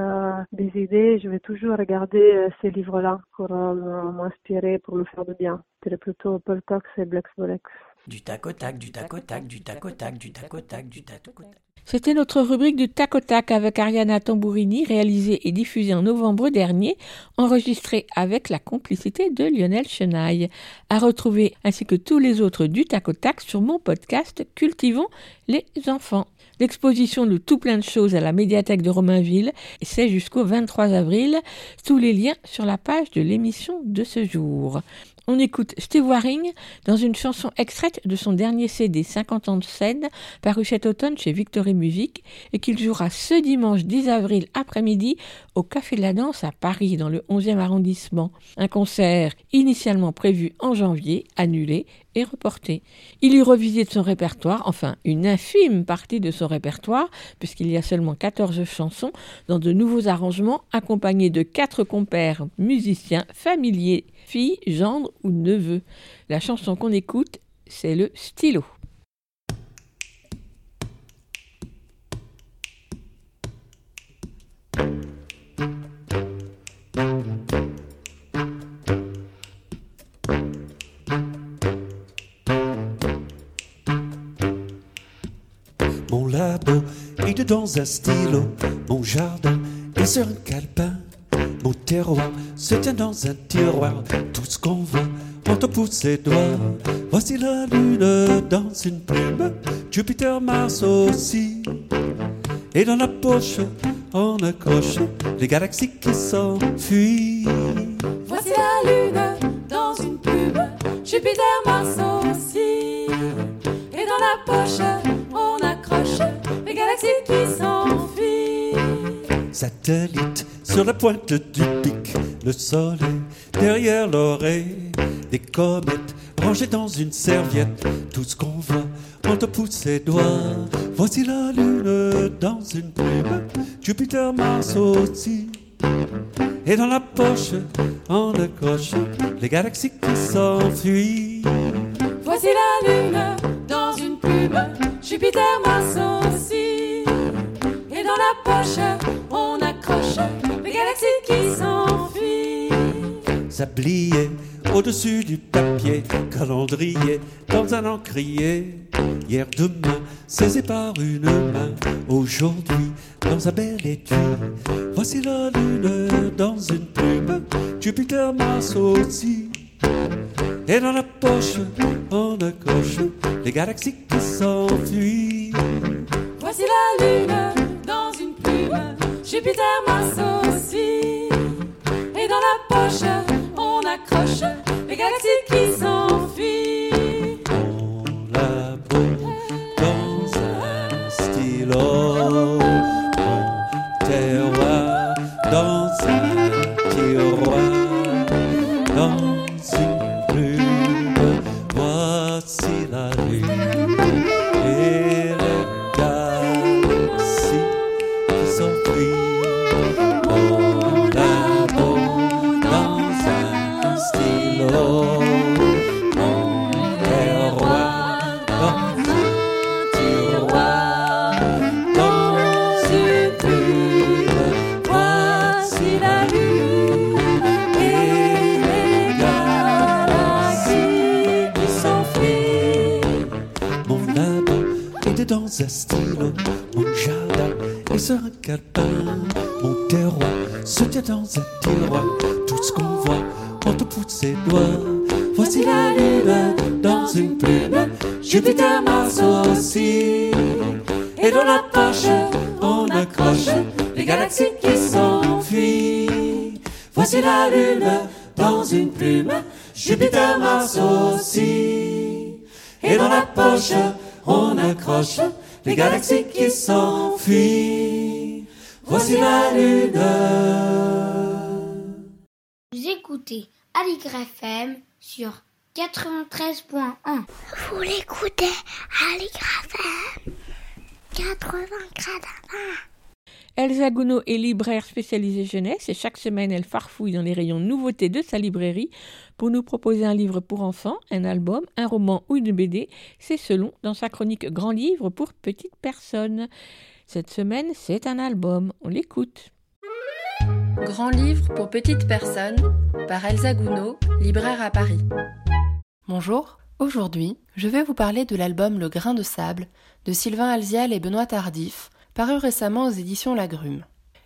des idées, je vais toujours regarder ces livres-là pour m'inspirer, pour me faire du bien. C'est plutôt Paul Cox et Blex Bolex.
Du tac au tac, du tac au tac, du tac au tac, du tac au tac, du tac au tac.
C'était notre rubrique du tac au tac avec Ariana Tambourini, réalisée et diffusée en novembre dernier, enregistrée avec la complicité de Lionel Chenaille. À retrouver ainsi que tous les autres du tac au tac sur mon podcast Cultivons les enfants. L'exposition de tout plein de choses à la médiathèque de Romainville, c'est jusqu'au 23 avril. Tous les liens sur la page de l'émission de ce jour. On écoute Steve Waring dans une chanson extraite de son dernier CD 50 ans de scène, paru cet automne chez Victory Music, et qu'il jouera ce dimanche 10 avril après-midi au Café de la Danse à Paris, dans le 11e arrondissement. Un concert initialement prévu en janvier, annulé et reporté. Il y revisite son répertoire, enfin une infime partie de son répertoire, puisqu'il y a seulement 14 chansons, dans de nouveaux arrangements accompagnés de quatre compères musiciens familiers, filles, gendres ou neveux. La chanson qu'on écoute, c'est le stylo.
Mon labo est dans un stylo, mon jardin est sur un calepin, mon terroir se tient dans un tiroir, tout ce qu'on voit on te pousse ses doigts. Voici la lune dans une plume, Jupiter, Mars aussi. Et dans la poche, on accroche les galaxies qui s'enfuient.
Voici la lune dans une plume, Jupiter, Mars aussi. Et dans la poche, on accroche les galaxies qui s'enfuient.
Satellite sur la pointe du pic, le soleil derrière l'oreille, des comètes rangées dans une serviette, tout ce qu'on voit, on te pousse ses doigts. Voici la lune dans une plume, Jupiter, Mars aussi. Et dans la poche, on accroche les galaxies qui s'enfuient.
Voici la lune dans une plume, Jupiter, Mars aussi. Et dans la poche, on accroche les galaxies qui s'enfuient.
Sablier au-dessus du papier, calendrier dans un encrier. Hier, demain, saisi par une main. Aujourd'hui, dans un bel étui. Voici la lune dans une plume, Jupiter, Mars aussi. Et dans la poche, on accroche les galaxies qui s'enfuient.
Voici la lune dans une plume, Jupiter, Mars aussi. Et dans la poche, on accroche les galaxies qui s'enfuient.
Dans un tiroir, tout ce qu'on voit, on te pousse ses doigts. Voici la lune dans une plume, Jupiter, Mars aussi. Et dans la poche, on accroche les galaxies qui s'enfuient. Voici la lune dans une plume, Jupiter, Mars aussi. Et dans la poche, on accroche les galaxies qui s'enfuient. Voici la lune.
Vous écoutez Aligre FM sur 93.1.
Vous l'écoutez à l'Igrafem 80 gradins.
Elsa Gounod est libraire spécialisée jeunesse et chaque semaine elle farfouille dans les rayons nouveautés de sa librairie pour nous proposer un livre pour enfants, un album, un roman ou une BD. C'est selon dans sa chronique Grand livre pour petites personnes. Cette semaine, c'est un album. On l'écoute.
Grand livre pour petites personnes par Elsa Gounod, libraire à Paris. Bonjour, aujourd'hui, je vais vous parler de l'album Le Grain de Sable de Sylvain Alzial et Benoît Tardif, paru récemment aux éditions Lagrume.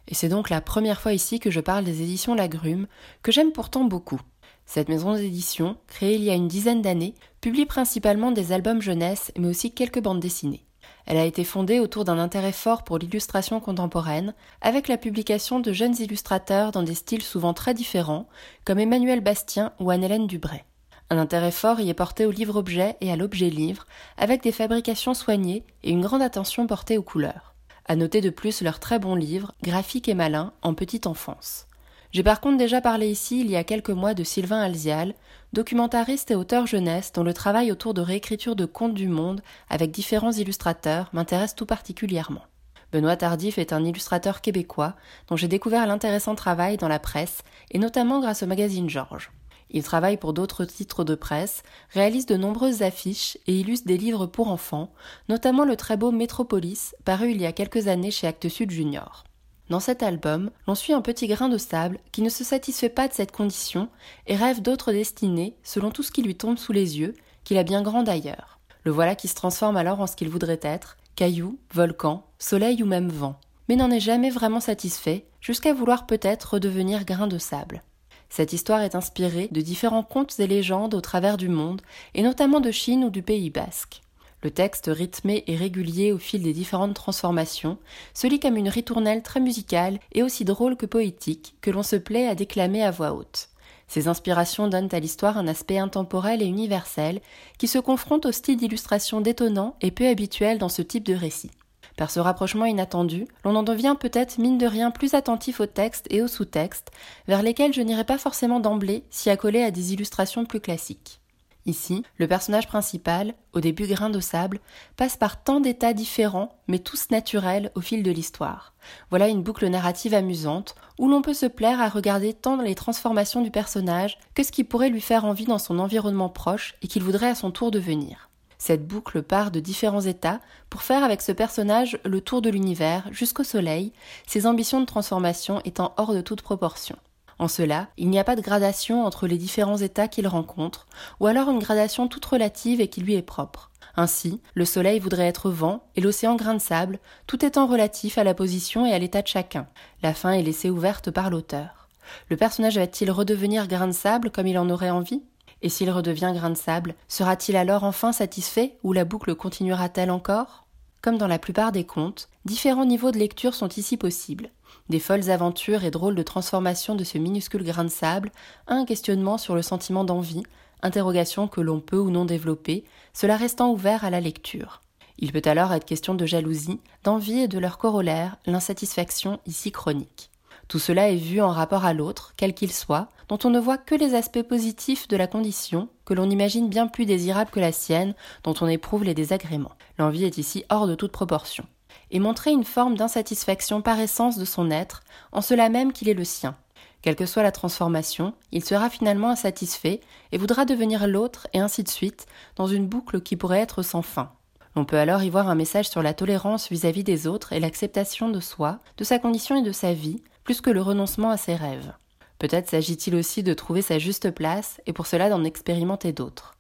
Et c'est donc la première fois ici que je parle des éditions Lagrume, que j'aime pourtant beaucoup. Cette maison d'édition, créée il y a une dizaine d'années, publie principalement des albums jeunesse, mais aussi quelques bandes dessinées. Elle a été fondée autour d'un intérêt fort pour l'illustration contemporaine, avec la publication de jeunes illustrateurs dans des styles souvent très différents, comme Emmanuel Bastien ou Anne-Hélène Dubray. Un intérêt fort y est porté au livre-objet et à l'objet-livre, avec des fabrications soignées et une grande attention portée aux couleurs. À noter de plus leurs très bons livres, graphiques et malins, en petite enfance. J'ai par contre déjà parlé ici il y a quelques mois de Sylvain Alzial, documentariste et auteur jeunesse dont le travail autour de réécriture de contes du monde avec différents illustrateurs m'intéresse tout particulièrement. Benoît Tardif est un illustrateur québécois dont j'ai découvert l'intéressant travail dans la presse et notamment grâce au magazine Georges. Il travaille pour d'autres titres de presse, réalise de nombreuses affiches et illustre des livres pour enfants, notamment le très beau Métropolis, paru il y a quelques années chez Actes Sud Junior. Dans cet album, l'on suit un petit grain de sable qui ne se satisfait pas de cette condition et rêve d'autres destinées selon tout ce qui lui tombe sous les yeux, qu'il a bien grand d'ailleurs. Le voilà qui se transforme alors en ce qu'il voudrait être, caillou, volcan, soleil ou même vent, mais n'en est jamais vraiment satisfait, jusqu'à vouloir peut-être redevenir grain de sable. Cette histoire est inspirée de différents contes et légendes au travers du monde, et notamment de Chine ou du Pays basque. Le texte rythmé et régulier au fil des différentes transformations se lit comme une ritournelle très musicale et aussi drôle que poétique que l'on se plaît à déclamer à voix haute. Ces inspirations donnent à l'histoire un aspect intemporel et universel qui se confronte au style d'illustration détonnant et peu habituel dans ce type de récit. Par ce rapprochement inattendu, l'on en devient peut-être mine de rien plus attentif au texte et au sous-texte, vers lesquels je n'irai pas forcément d'emblée si accolé à des illustrations plus classiques. Ici, le personnage principal, au début grain de sable, passe par tant d'états différents, mais tous naturels au fil de l'histoire. Voilà une boucle narrative amusante, où l'on peut se plaire à regarder tant les transformations du personnage que ce qui pourrait lui faire envie dans son environnement proche et qu'il voudrait à son tour devenir. Cette boucle part de différents états pour faire avec ce personnage le tour de l'univers jusqu'au soleil, ses ambitions de transformation étant hors de toute proportion. En cela, il n'y a pas de gradation entre les différents états qu'il rencontre, ou alors une gradation toute relative et qui lui est propre. Ainsi, le soleil voudrait être vent et l'océan grain de sable, tout étant relatif à la position et à l'état de chacun. La fin est laissée ouverte par l'auteur. Le personnage va-t-il redevenir grain de sable comme il en aurait envie? Et s'il redevient grain de sable, sera-t-il alors enfin satisfait ou la boucle continuera-t-elle encore? Comme dans la plupart des contes, différents niveaux de lecture sont ici possibles des folles aventures et drôles de transformations de ce minuscule grain de sable, un questionnement sur le sentiment d'envie, interrogation que l'on peut ou non développer, cela restant ouvert à la lecture. Il peut alors être question de jalousie, d'envie et de leur corollaire, l'insatisfaction ici chronique. Tout cela est vu en rapport à l'autre, quel qu'il soit, dont on ne voit que les aspects positifs de la condition, que l'on imagine bien plus désirable que la sienne, dont on éprouve les désagréments. L'envie est ici hors de toute proportion et montrer une forme d'insatisfaction par essence de son être, en cela même qu'il est le sien. Quelle que soit la transformation, il sera finalement insatisfait et voudra devenir l'autre et ainsi de suite, dans une boucle qui pourrait être sans fin. On peut alors y voir un message sur la tolérance vis-à-vis des autres et l'acceptation de soi, de sa condition et de sa vie, plus que le renoncement à ses rêves. Peut-être s'agit-il aussi de trouver sa juste place et pour cela d'en expérimenter d'autres.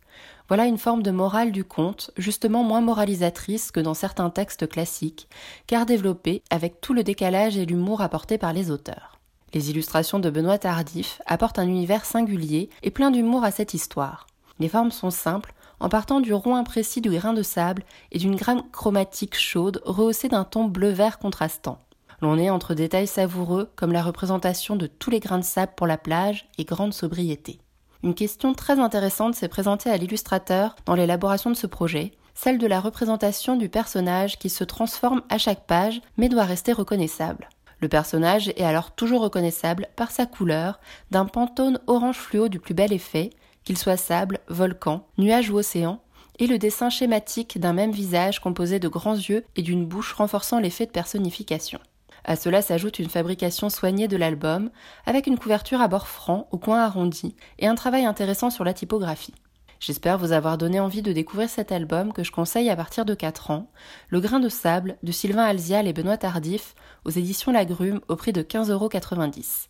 Voilà une forme de morale du conte, justement moins moralisatrice que dans certains textes classiques, car développée avec tout le décalage et l'humour apporté par les auteurs. Les illustrations de Benoît Tardif apportent un univers singulier et plein d'humour à cette histoire. Les formes sont simples, en partant du rond imprécis du grain de sable et d'une gramme chromatique chaude rehaussée d'un ton bleu-vert contrastant. L'on est entre détails savoureux comme la représentation de tous les grains de sable pour la plage et grande sobriété. Une question très intéressante s'est présentée à l'illustrateur dans l'élaboration de ce projet, celle de la représentation du personnage qui se transforme à chaque page mais doit rester reconnaissable. Le personnage est alors toujours reconnaissable par sa couleur, d'un pantone orange fluo du plus bel effet, qu'il soit sable, volcan, nuage ou océan, et le dessin schématique d'un même visage composé de grands yeux et d'une bouche renforçant l'effet de personnification. À cela s'ajoute une fabrication soignée de l'album, avec une couverture à bord franc, au coin arrondi, et un travail intéressant sur la typographie. J'espère vous avoir donné envie de découvrir cet album que je conseille à partir de 4 ans, Le grain de sable de Sylvain Alzial et Benoît Tardif, aux éditions Lagrume au prix de 15,90€.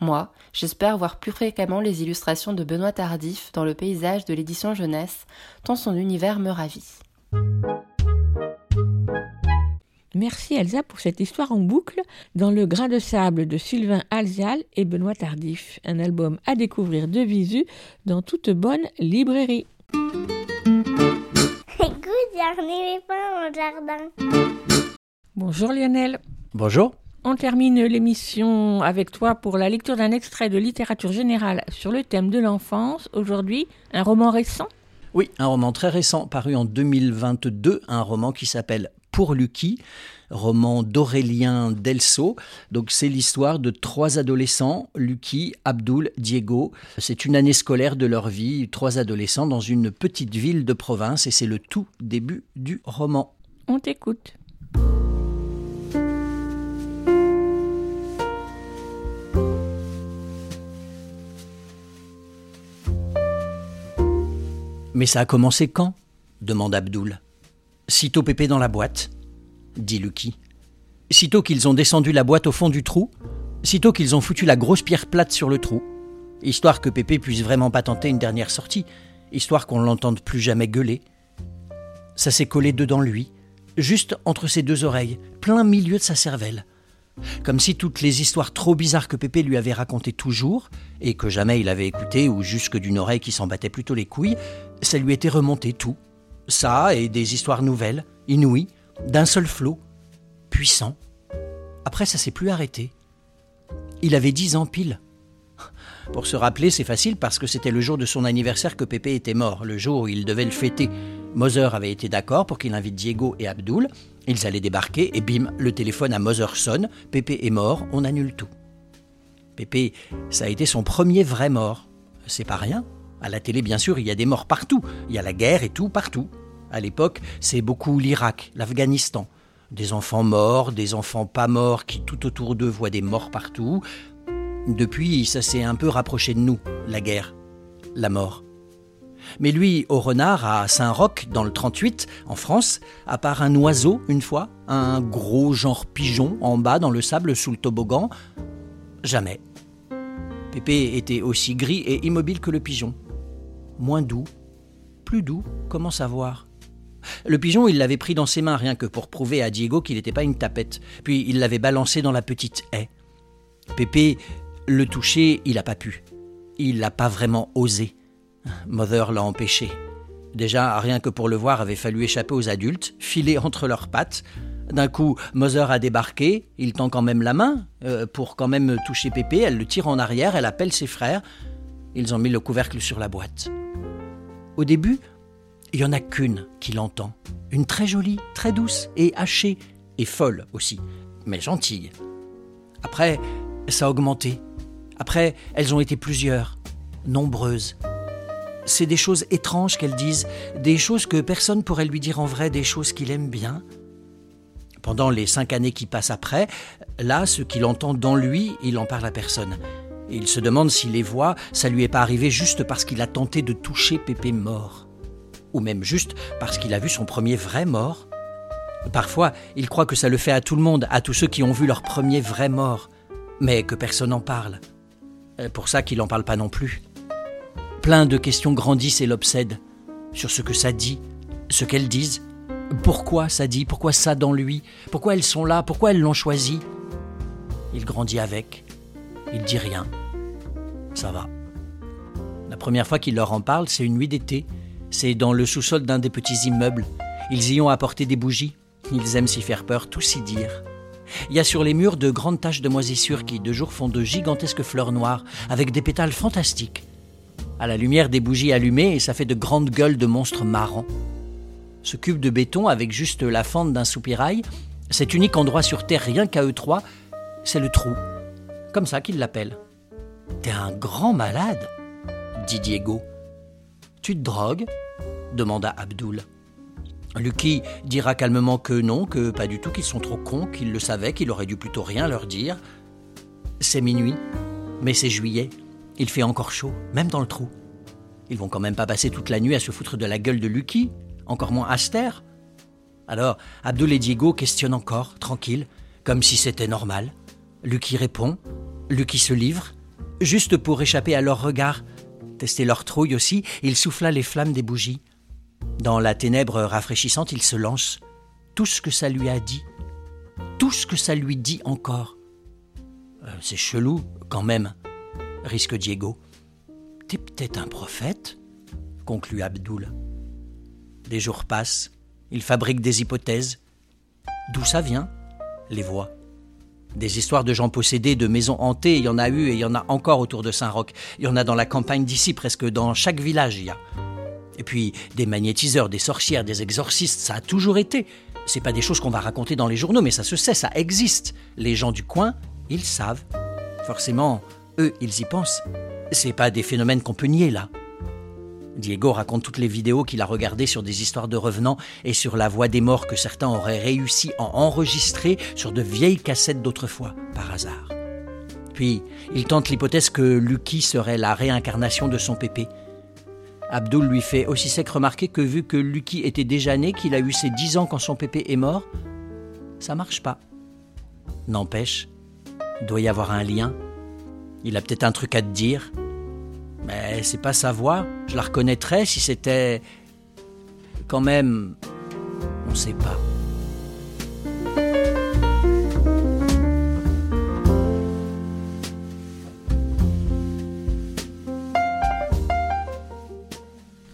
Moi, j'espère voir plus fréquemment les illustrations de Benoît Tardif dans le paysage de l'édition jeunesse, tant son univers me ravit.
Merci Elsa pour cette histoire en boucle dans Le grain de sable de Sylvain Alzial et Benoît Tardif, un album à découvrir de visu dans toute bonne librairie.
Écoute, éléphant au jardin.
Bonjour Lionel.
Bonjour.
On termine l'émission avec toi pour la lecture d'un extrait de littérature générale sur le thème de l'enfance. Aujourd'hui, un roman récent?
Oui, un roman très récent paru en 2022, un roman qui s'appelle Pour Lucky, roman d'Aurélien Delso. Donc c'est l'histoire de trois adolescents, Lucky, Abdul, Diego. C'est une année scolaire de leur vie, trois adolescents dans une petite ville de province et c'est le tout début du roman.
On t'écoute.
Mais ça a commencé quand? demande Abdul. Sitôt Pépé dans la boîte, dit Lucky. Sitôt qu'ils ont descendu la boîte au fond du trou, sitôt qu'ils ont foutu la grosse pierre plate sur le trou, histoire que Pépé puisse vraiment pas tenter une dernière sortie, histoire qu'on l'entende plus jamais gueuler. Ça s'est collé dedans lui, juste entre ses deux oreilles, plein milieu de sa cervelle. Comme si toutes les histoires trop bizarres que Pépé lui avait racontées toujours, et que jamais il avait écoutées, ou jusque d'une oreille qui s'en battait plutôt les couilles, ça lui était remonté tout. Ça et des histoires nouvelles, inouïes, d'un seul flot, puissant. Après, ça s'est plus arrêté. Il avait dix ans pile. Pour se rappeler, c'est facile parce que c'était le jour de son anniversaire que Pépé était mort, le jour où il devait le fêter. Moser avait été d'accord pour qu'il invite Diego et Abdul. Ils allaient débarquer et bim, le téléphone à Moser sonne. Pépé est mort, on annule tout. Pépé, ça a été son premier vrai mort. C'est pas rien. À la télé, bien sûr, il y a des morts partout. Il y a la guerre et tout partout. À l'époque, c'est beaucoup l'Irak, l'Afghanistan. Des enfants morts, des enfants pas morts qui tout autour d'eux voient des morts partout. Depuis, ça s'est un peu rapproché de nous, la guerre, la mort. Mais lui, au renard, à Saint-Roch, dans le 38, en France, à part un oiseau, une fois, un gros genre pigeon en bas dans le sable sous le toboggan, jamais. Pépé était aussi gris et immobile que le pigeon. Moins doux, plus doux, comment savoir? Le pigeon, il l'avait pris dans ses mains rien que pour prouver à Diego qu'il n'était pas une tapette. Puis il l'avait balancé dans la petite haie. Pépé, le toucher, il n'a pas pu. Il n'a pas vraiment osé. Mother l'a empêché. Déjà, rien que pour le voir, avait fallu échapper aux adultes, filer entre leurs pattes. D'un coup, Mother a débarqué, il tend quand même la main, euh, pour quand même toucher Pépé, elle le tire en arrière, elle appelle ses frères. Ils ont mis le couvercle sur la boîte. Au début, il y en a qu'une qui l'entend. Une très jolie, très douce et hachée, et folle aussi, mais gentille. Après, ça a augmenté. Après, elles ont été plusieurs, nombreuses. C'est des choses étranges qu'elles disent, des choses que personne pourrait lui dire en vrai, des choses qu'il aime bien. Pendant les cinq années qui passent après, là, ce qu'il entend dans lui, il en parle à personne. Il se demande si les voix, ça lui est pas arrivé juste parce qu'il a tenté de toucher Pépé mort ou même juste parce qu'il a vu son premier vrai mort. Parfois, il croit que ça le fait à tout le monde, à tous ceux qui ont vu leur premier vrai mort, mais que personne n'en parle. Pour ça qu'il n'en parle pas non plus. Plein de questions grandissent et l'obsèdent. sur ce que ça dit, ce qu'elles disent, pourquoi ça dit, pourquoi ça dans lui, pourquoi elles sont là, pourquoi elles l'ont choisi? Il grandit avec, il dit rien. Ça va. La première fois qu'il leur en parle, c'est une nuit d'été. C'est dans le sous-sol d'un des petits immeubles. Ils y ont apporté des bougies. Ils aiment s'y faire peur, tout s'y dire. Il y a sur les murs de grandes taches de moisissure qui de jour font de gigantesques fleurs noires avec des pétales fantastiques. À la lumière des bougies allumées, ça fait de grandes gueules de monstres marrants. Ce cube de béton avec juste la fente d'un soupirail, cet unique endroit sur Terre rien qu'à eux trois, c'est le trou. Comme ça qu'ils l'appellent. T'es un grand malade, dit Diego. Tu te drogues demanda Abdul. Lucky dira calmement que non, que pas du tout, qu'ils sont trop cons, qu'ils le savaient, qu'il aurait dû plutôt rien leur dire. C'est minuit, mais c'est juillet. Il fait encore chaud, même dans le trou. Ils vont quand même pas passer toute la nuit à se foutre de la gueule de Lucky, encore moins Aster. Alors, Abdul et Diego questionnent encore, tranquille, comme si c'était normal. Lucky répond, Lucky se livre, juste pour échapper à leur regard. Tester leur trouille aussi, il souffla les flammes des bougies. Dans la ténèbre rafraîchissante, il se lance. Tout ce que ça lui a dit. Tout ce que ça lui dit encore. Euh, c'est chelou, quand même, risque Diego. T'es peut-être un prophète conclut Abdul. Des jours passent, il fabrique des hypothèses. D'où ça vient Les voix? Des histoires de gens possédés, de maisons hantées, il y en a eu et il y en a encore autour de Saint-Roch. Il y en a dans la campagne d'ici, presque dans chaque village il y a. Et puis des magnétiseurs, des sorcières, des exorcistes, ça a toujours été. C'est pas des choses qu'on va raconter dans les journaux, mais ça se sait, ça existe. Les gens du coin, ils savent. Forcément, eux, ils y pensent. C'est pas des phénomènes qu'on peut nier là. Diego raconte toutes les vidéos qu'il a regardées sur des histoires de revenants et sur la voix des morts que certains auraient réussi à enregistrer sur de vieilles cassettes d'autrefois, par hasard. Puis, il tente l'hypothèse que Lucky serait la réincarnation de son pépé. Abdul lui fait aussi sec remarquer que vu que Lucky était déjà né, qu'il a eu ses dix ans quand son pépé est mort, ça marche pas. N'empêche, doit y avoir un lien. Il a peut-être un truc à te dire. Mais c'est pas sa voix. Je la reconnaîtrais si c'était. Quand même. On sait pas.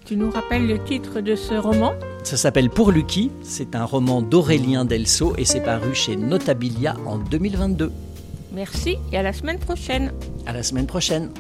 Tu nous rappelles le titre de ce roman?
Ça s'appelle Pour Lucky. C'est un roman d'Aurélien Delso et c'est paru chez Notabilia en 2022.
Merci et à la semaine prochaine.
À la semaine prochaine.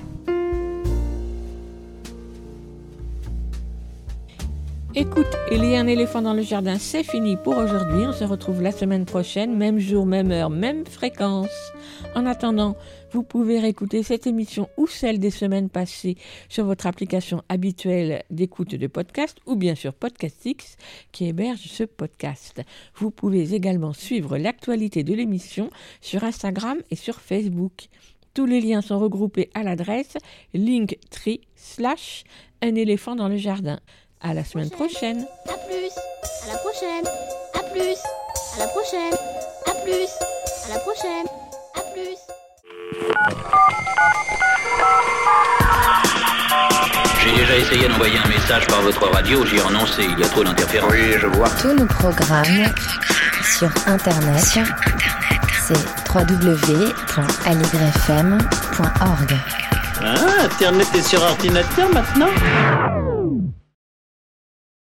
Écoute, il y a un éléphant dans le jardin, c'est fini pour aujourd'hui. On se retrouve la semaine prochaine, même jour, même heure, même fréquence. En attendant, vous pouvez réécouter cette émission ou celle des semaines passées sur votre application habituelle d'écoute de podcast ou bien sur Podcastix qui héberge ce podcast. Vous pouvez également suivre l'actualité de l'émission sur Instagram et sur Facebook. Tous les liens sont regroupés à l'adresse linktree slash un éléphant dans le jardin. À la semaine prochaine.
À plus. À la prochaine. À plus. À la prochaine. À plus. À la prochaine. À plus.
J'ai déjà essayé d'envoyer un message par votre radio, j'ai renoncé, il y a trop d'interférences. Oui, je vois.
Tous nos programmes sur internet, c'est www.aligrefm.org.
Ah, Internet est sur ordinateur maintenant?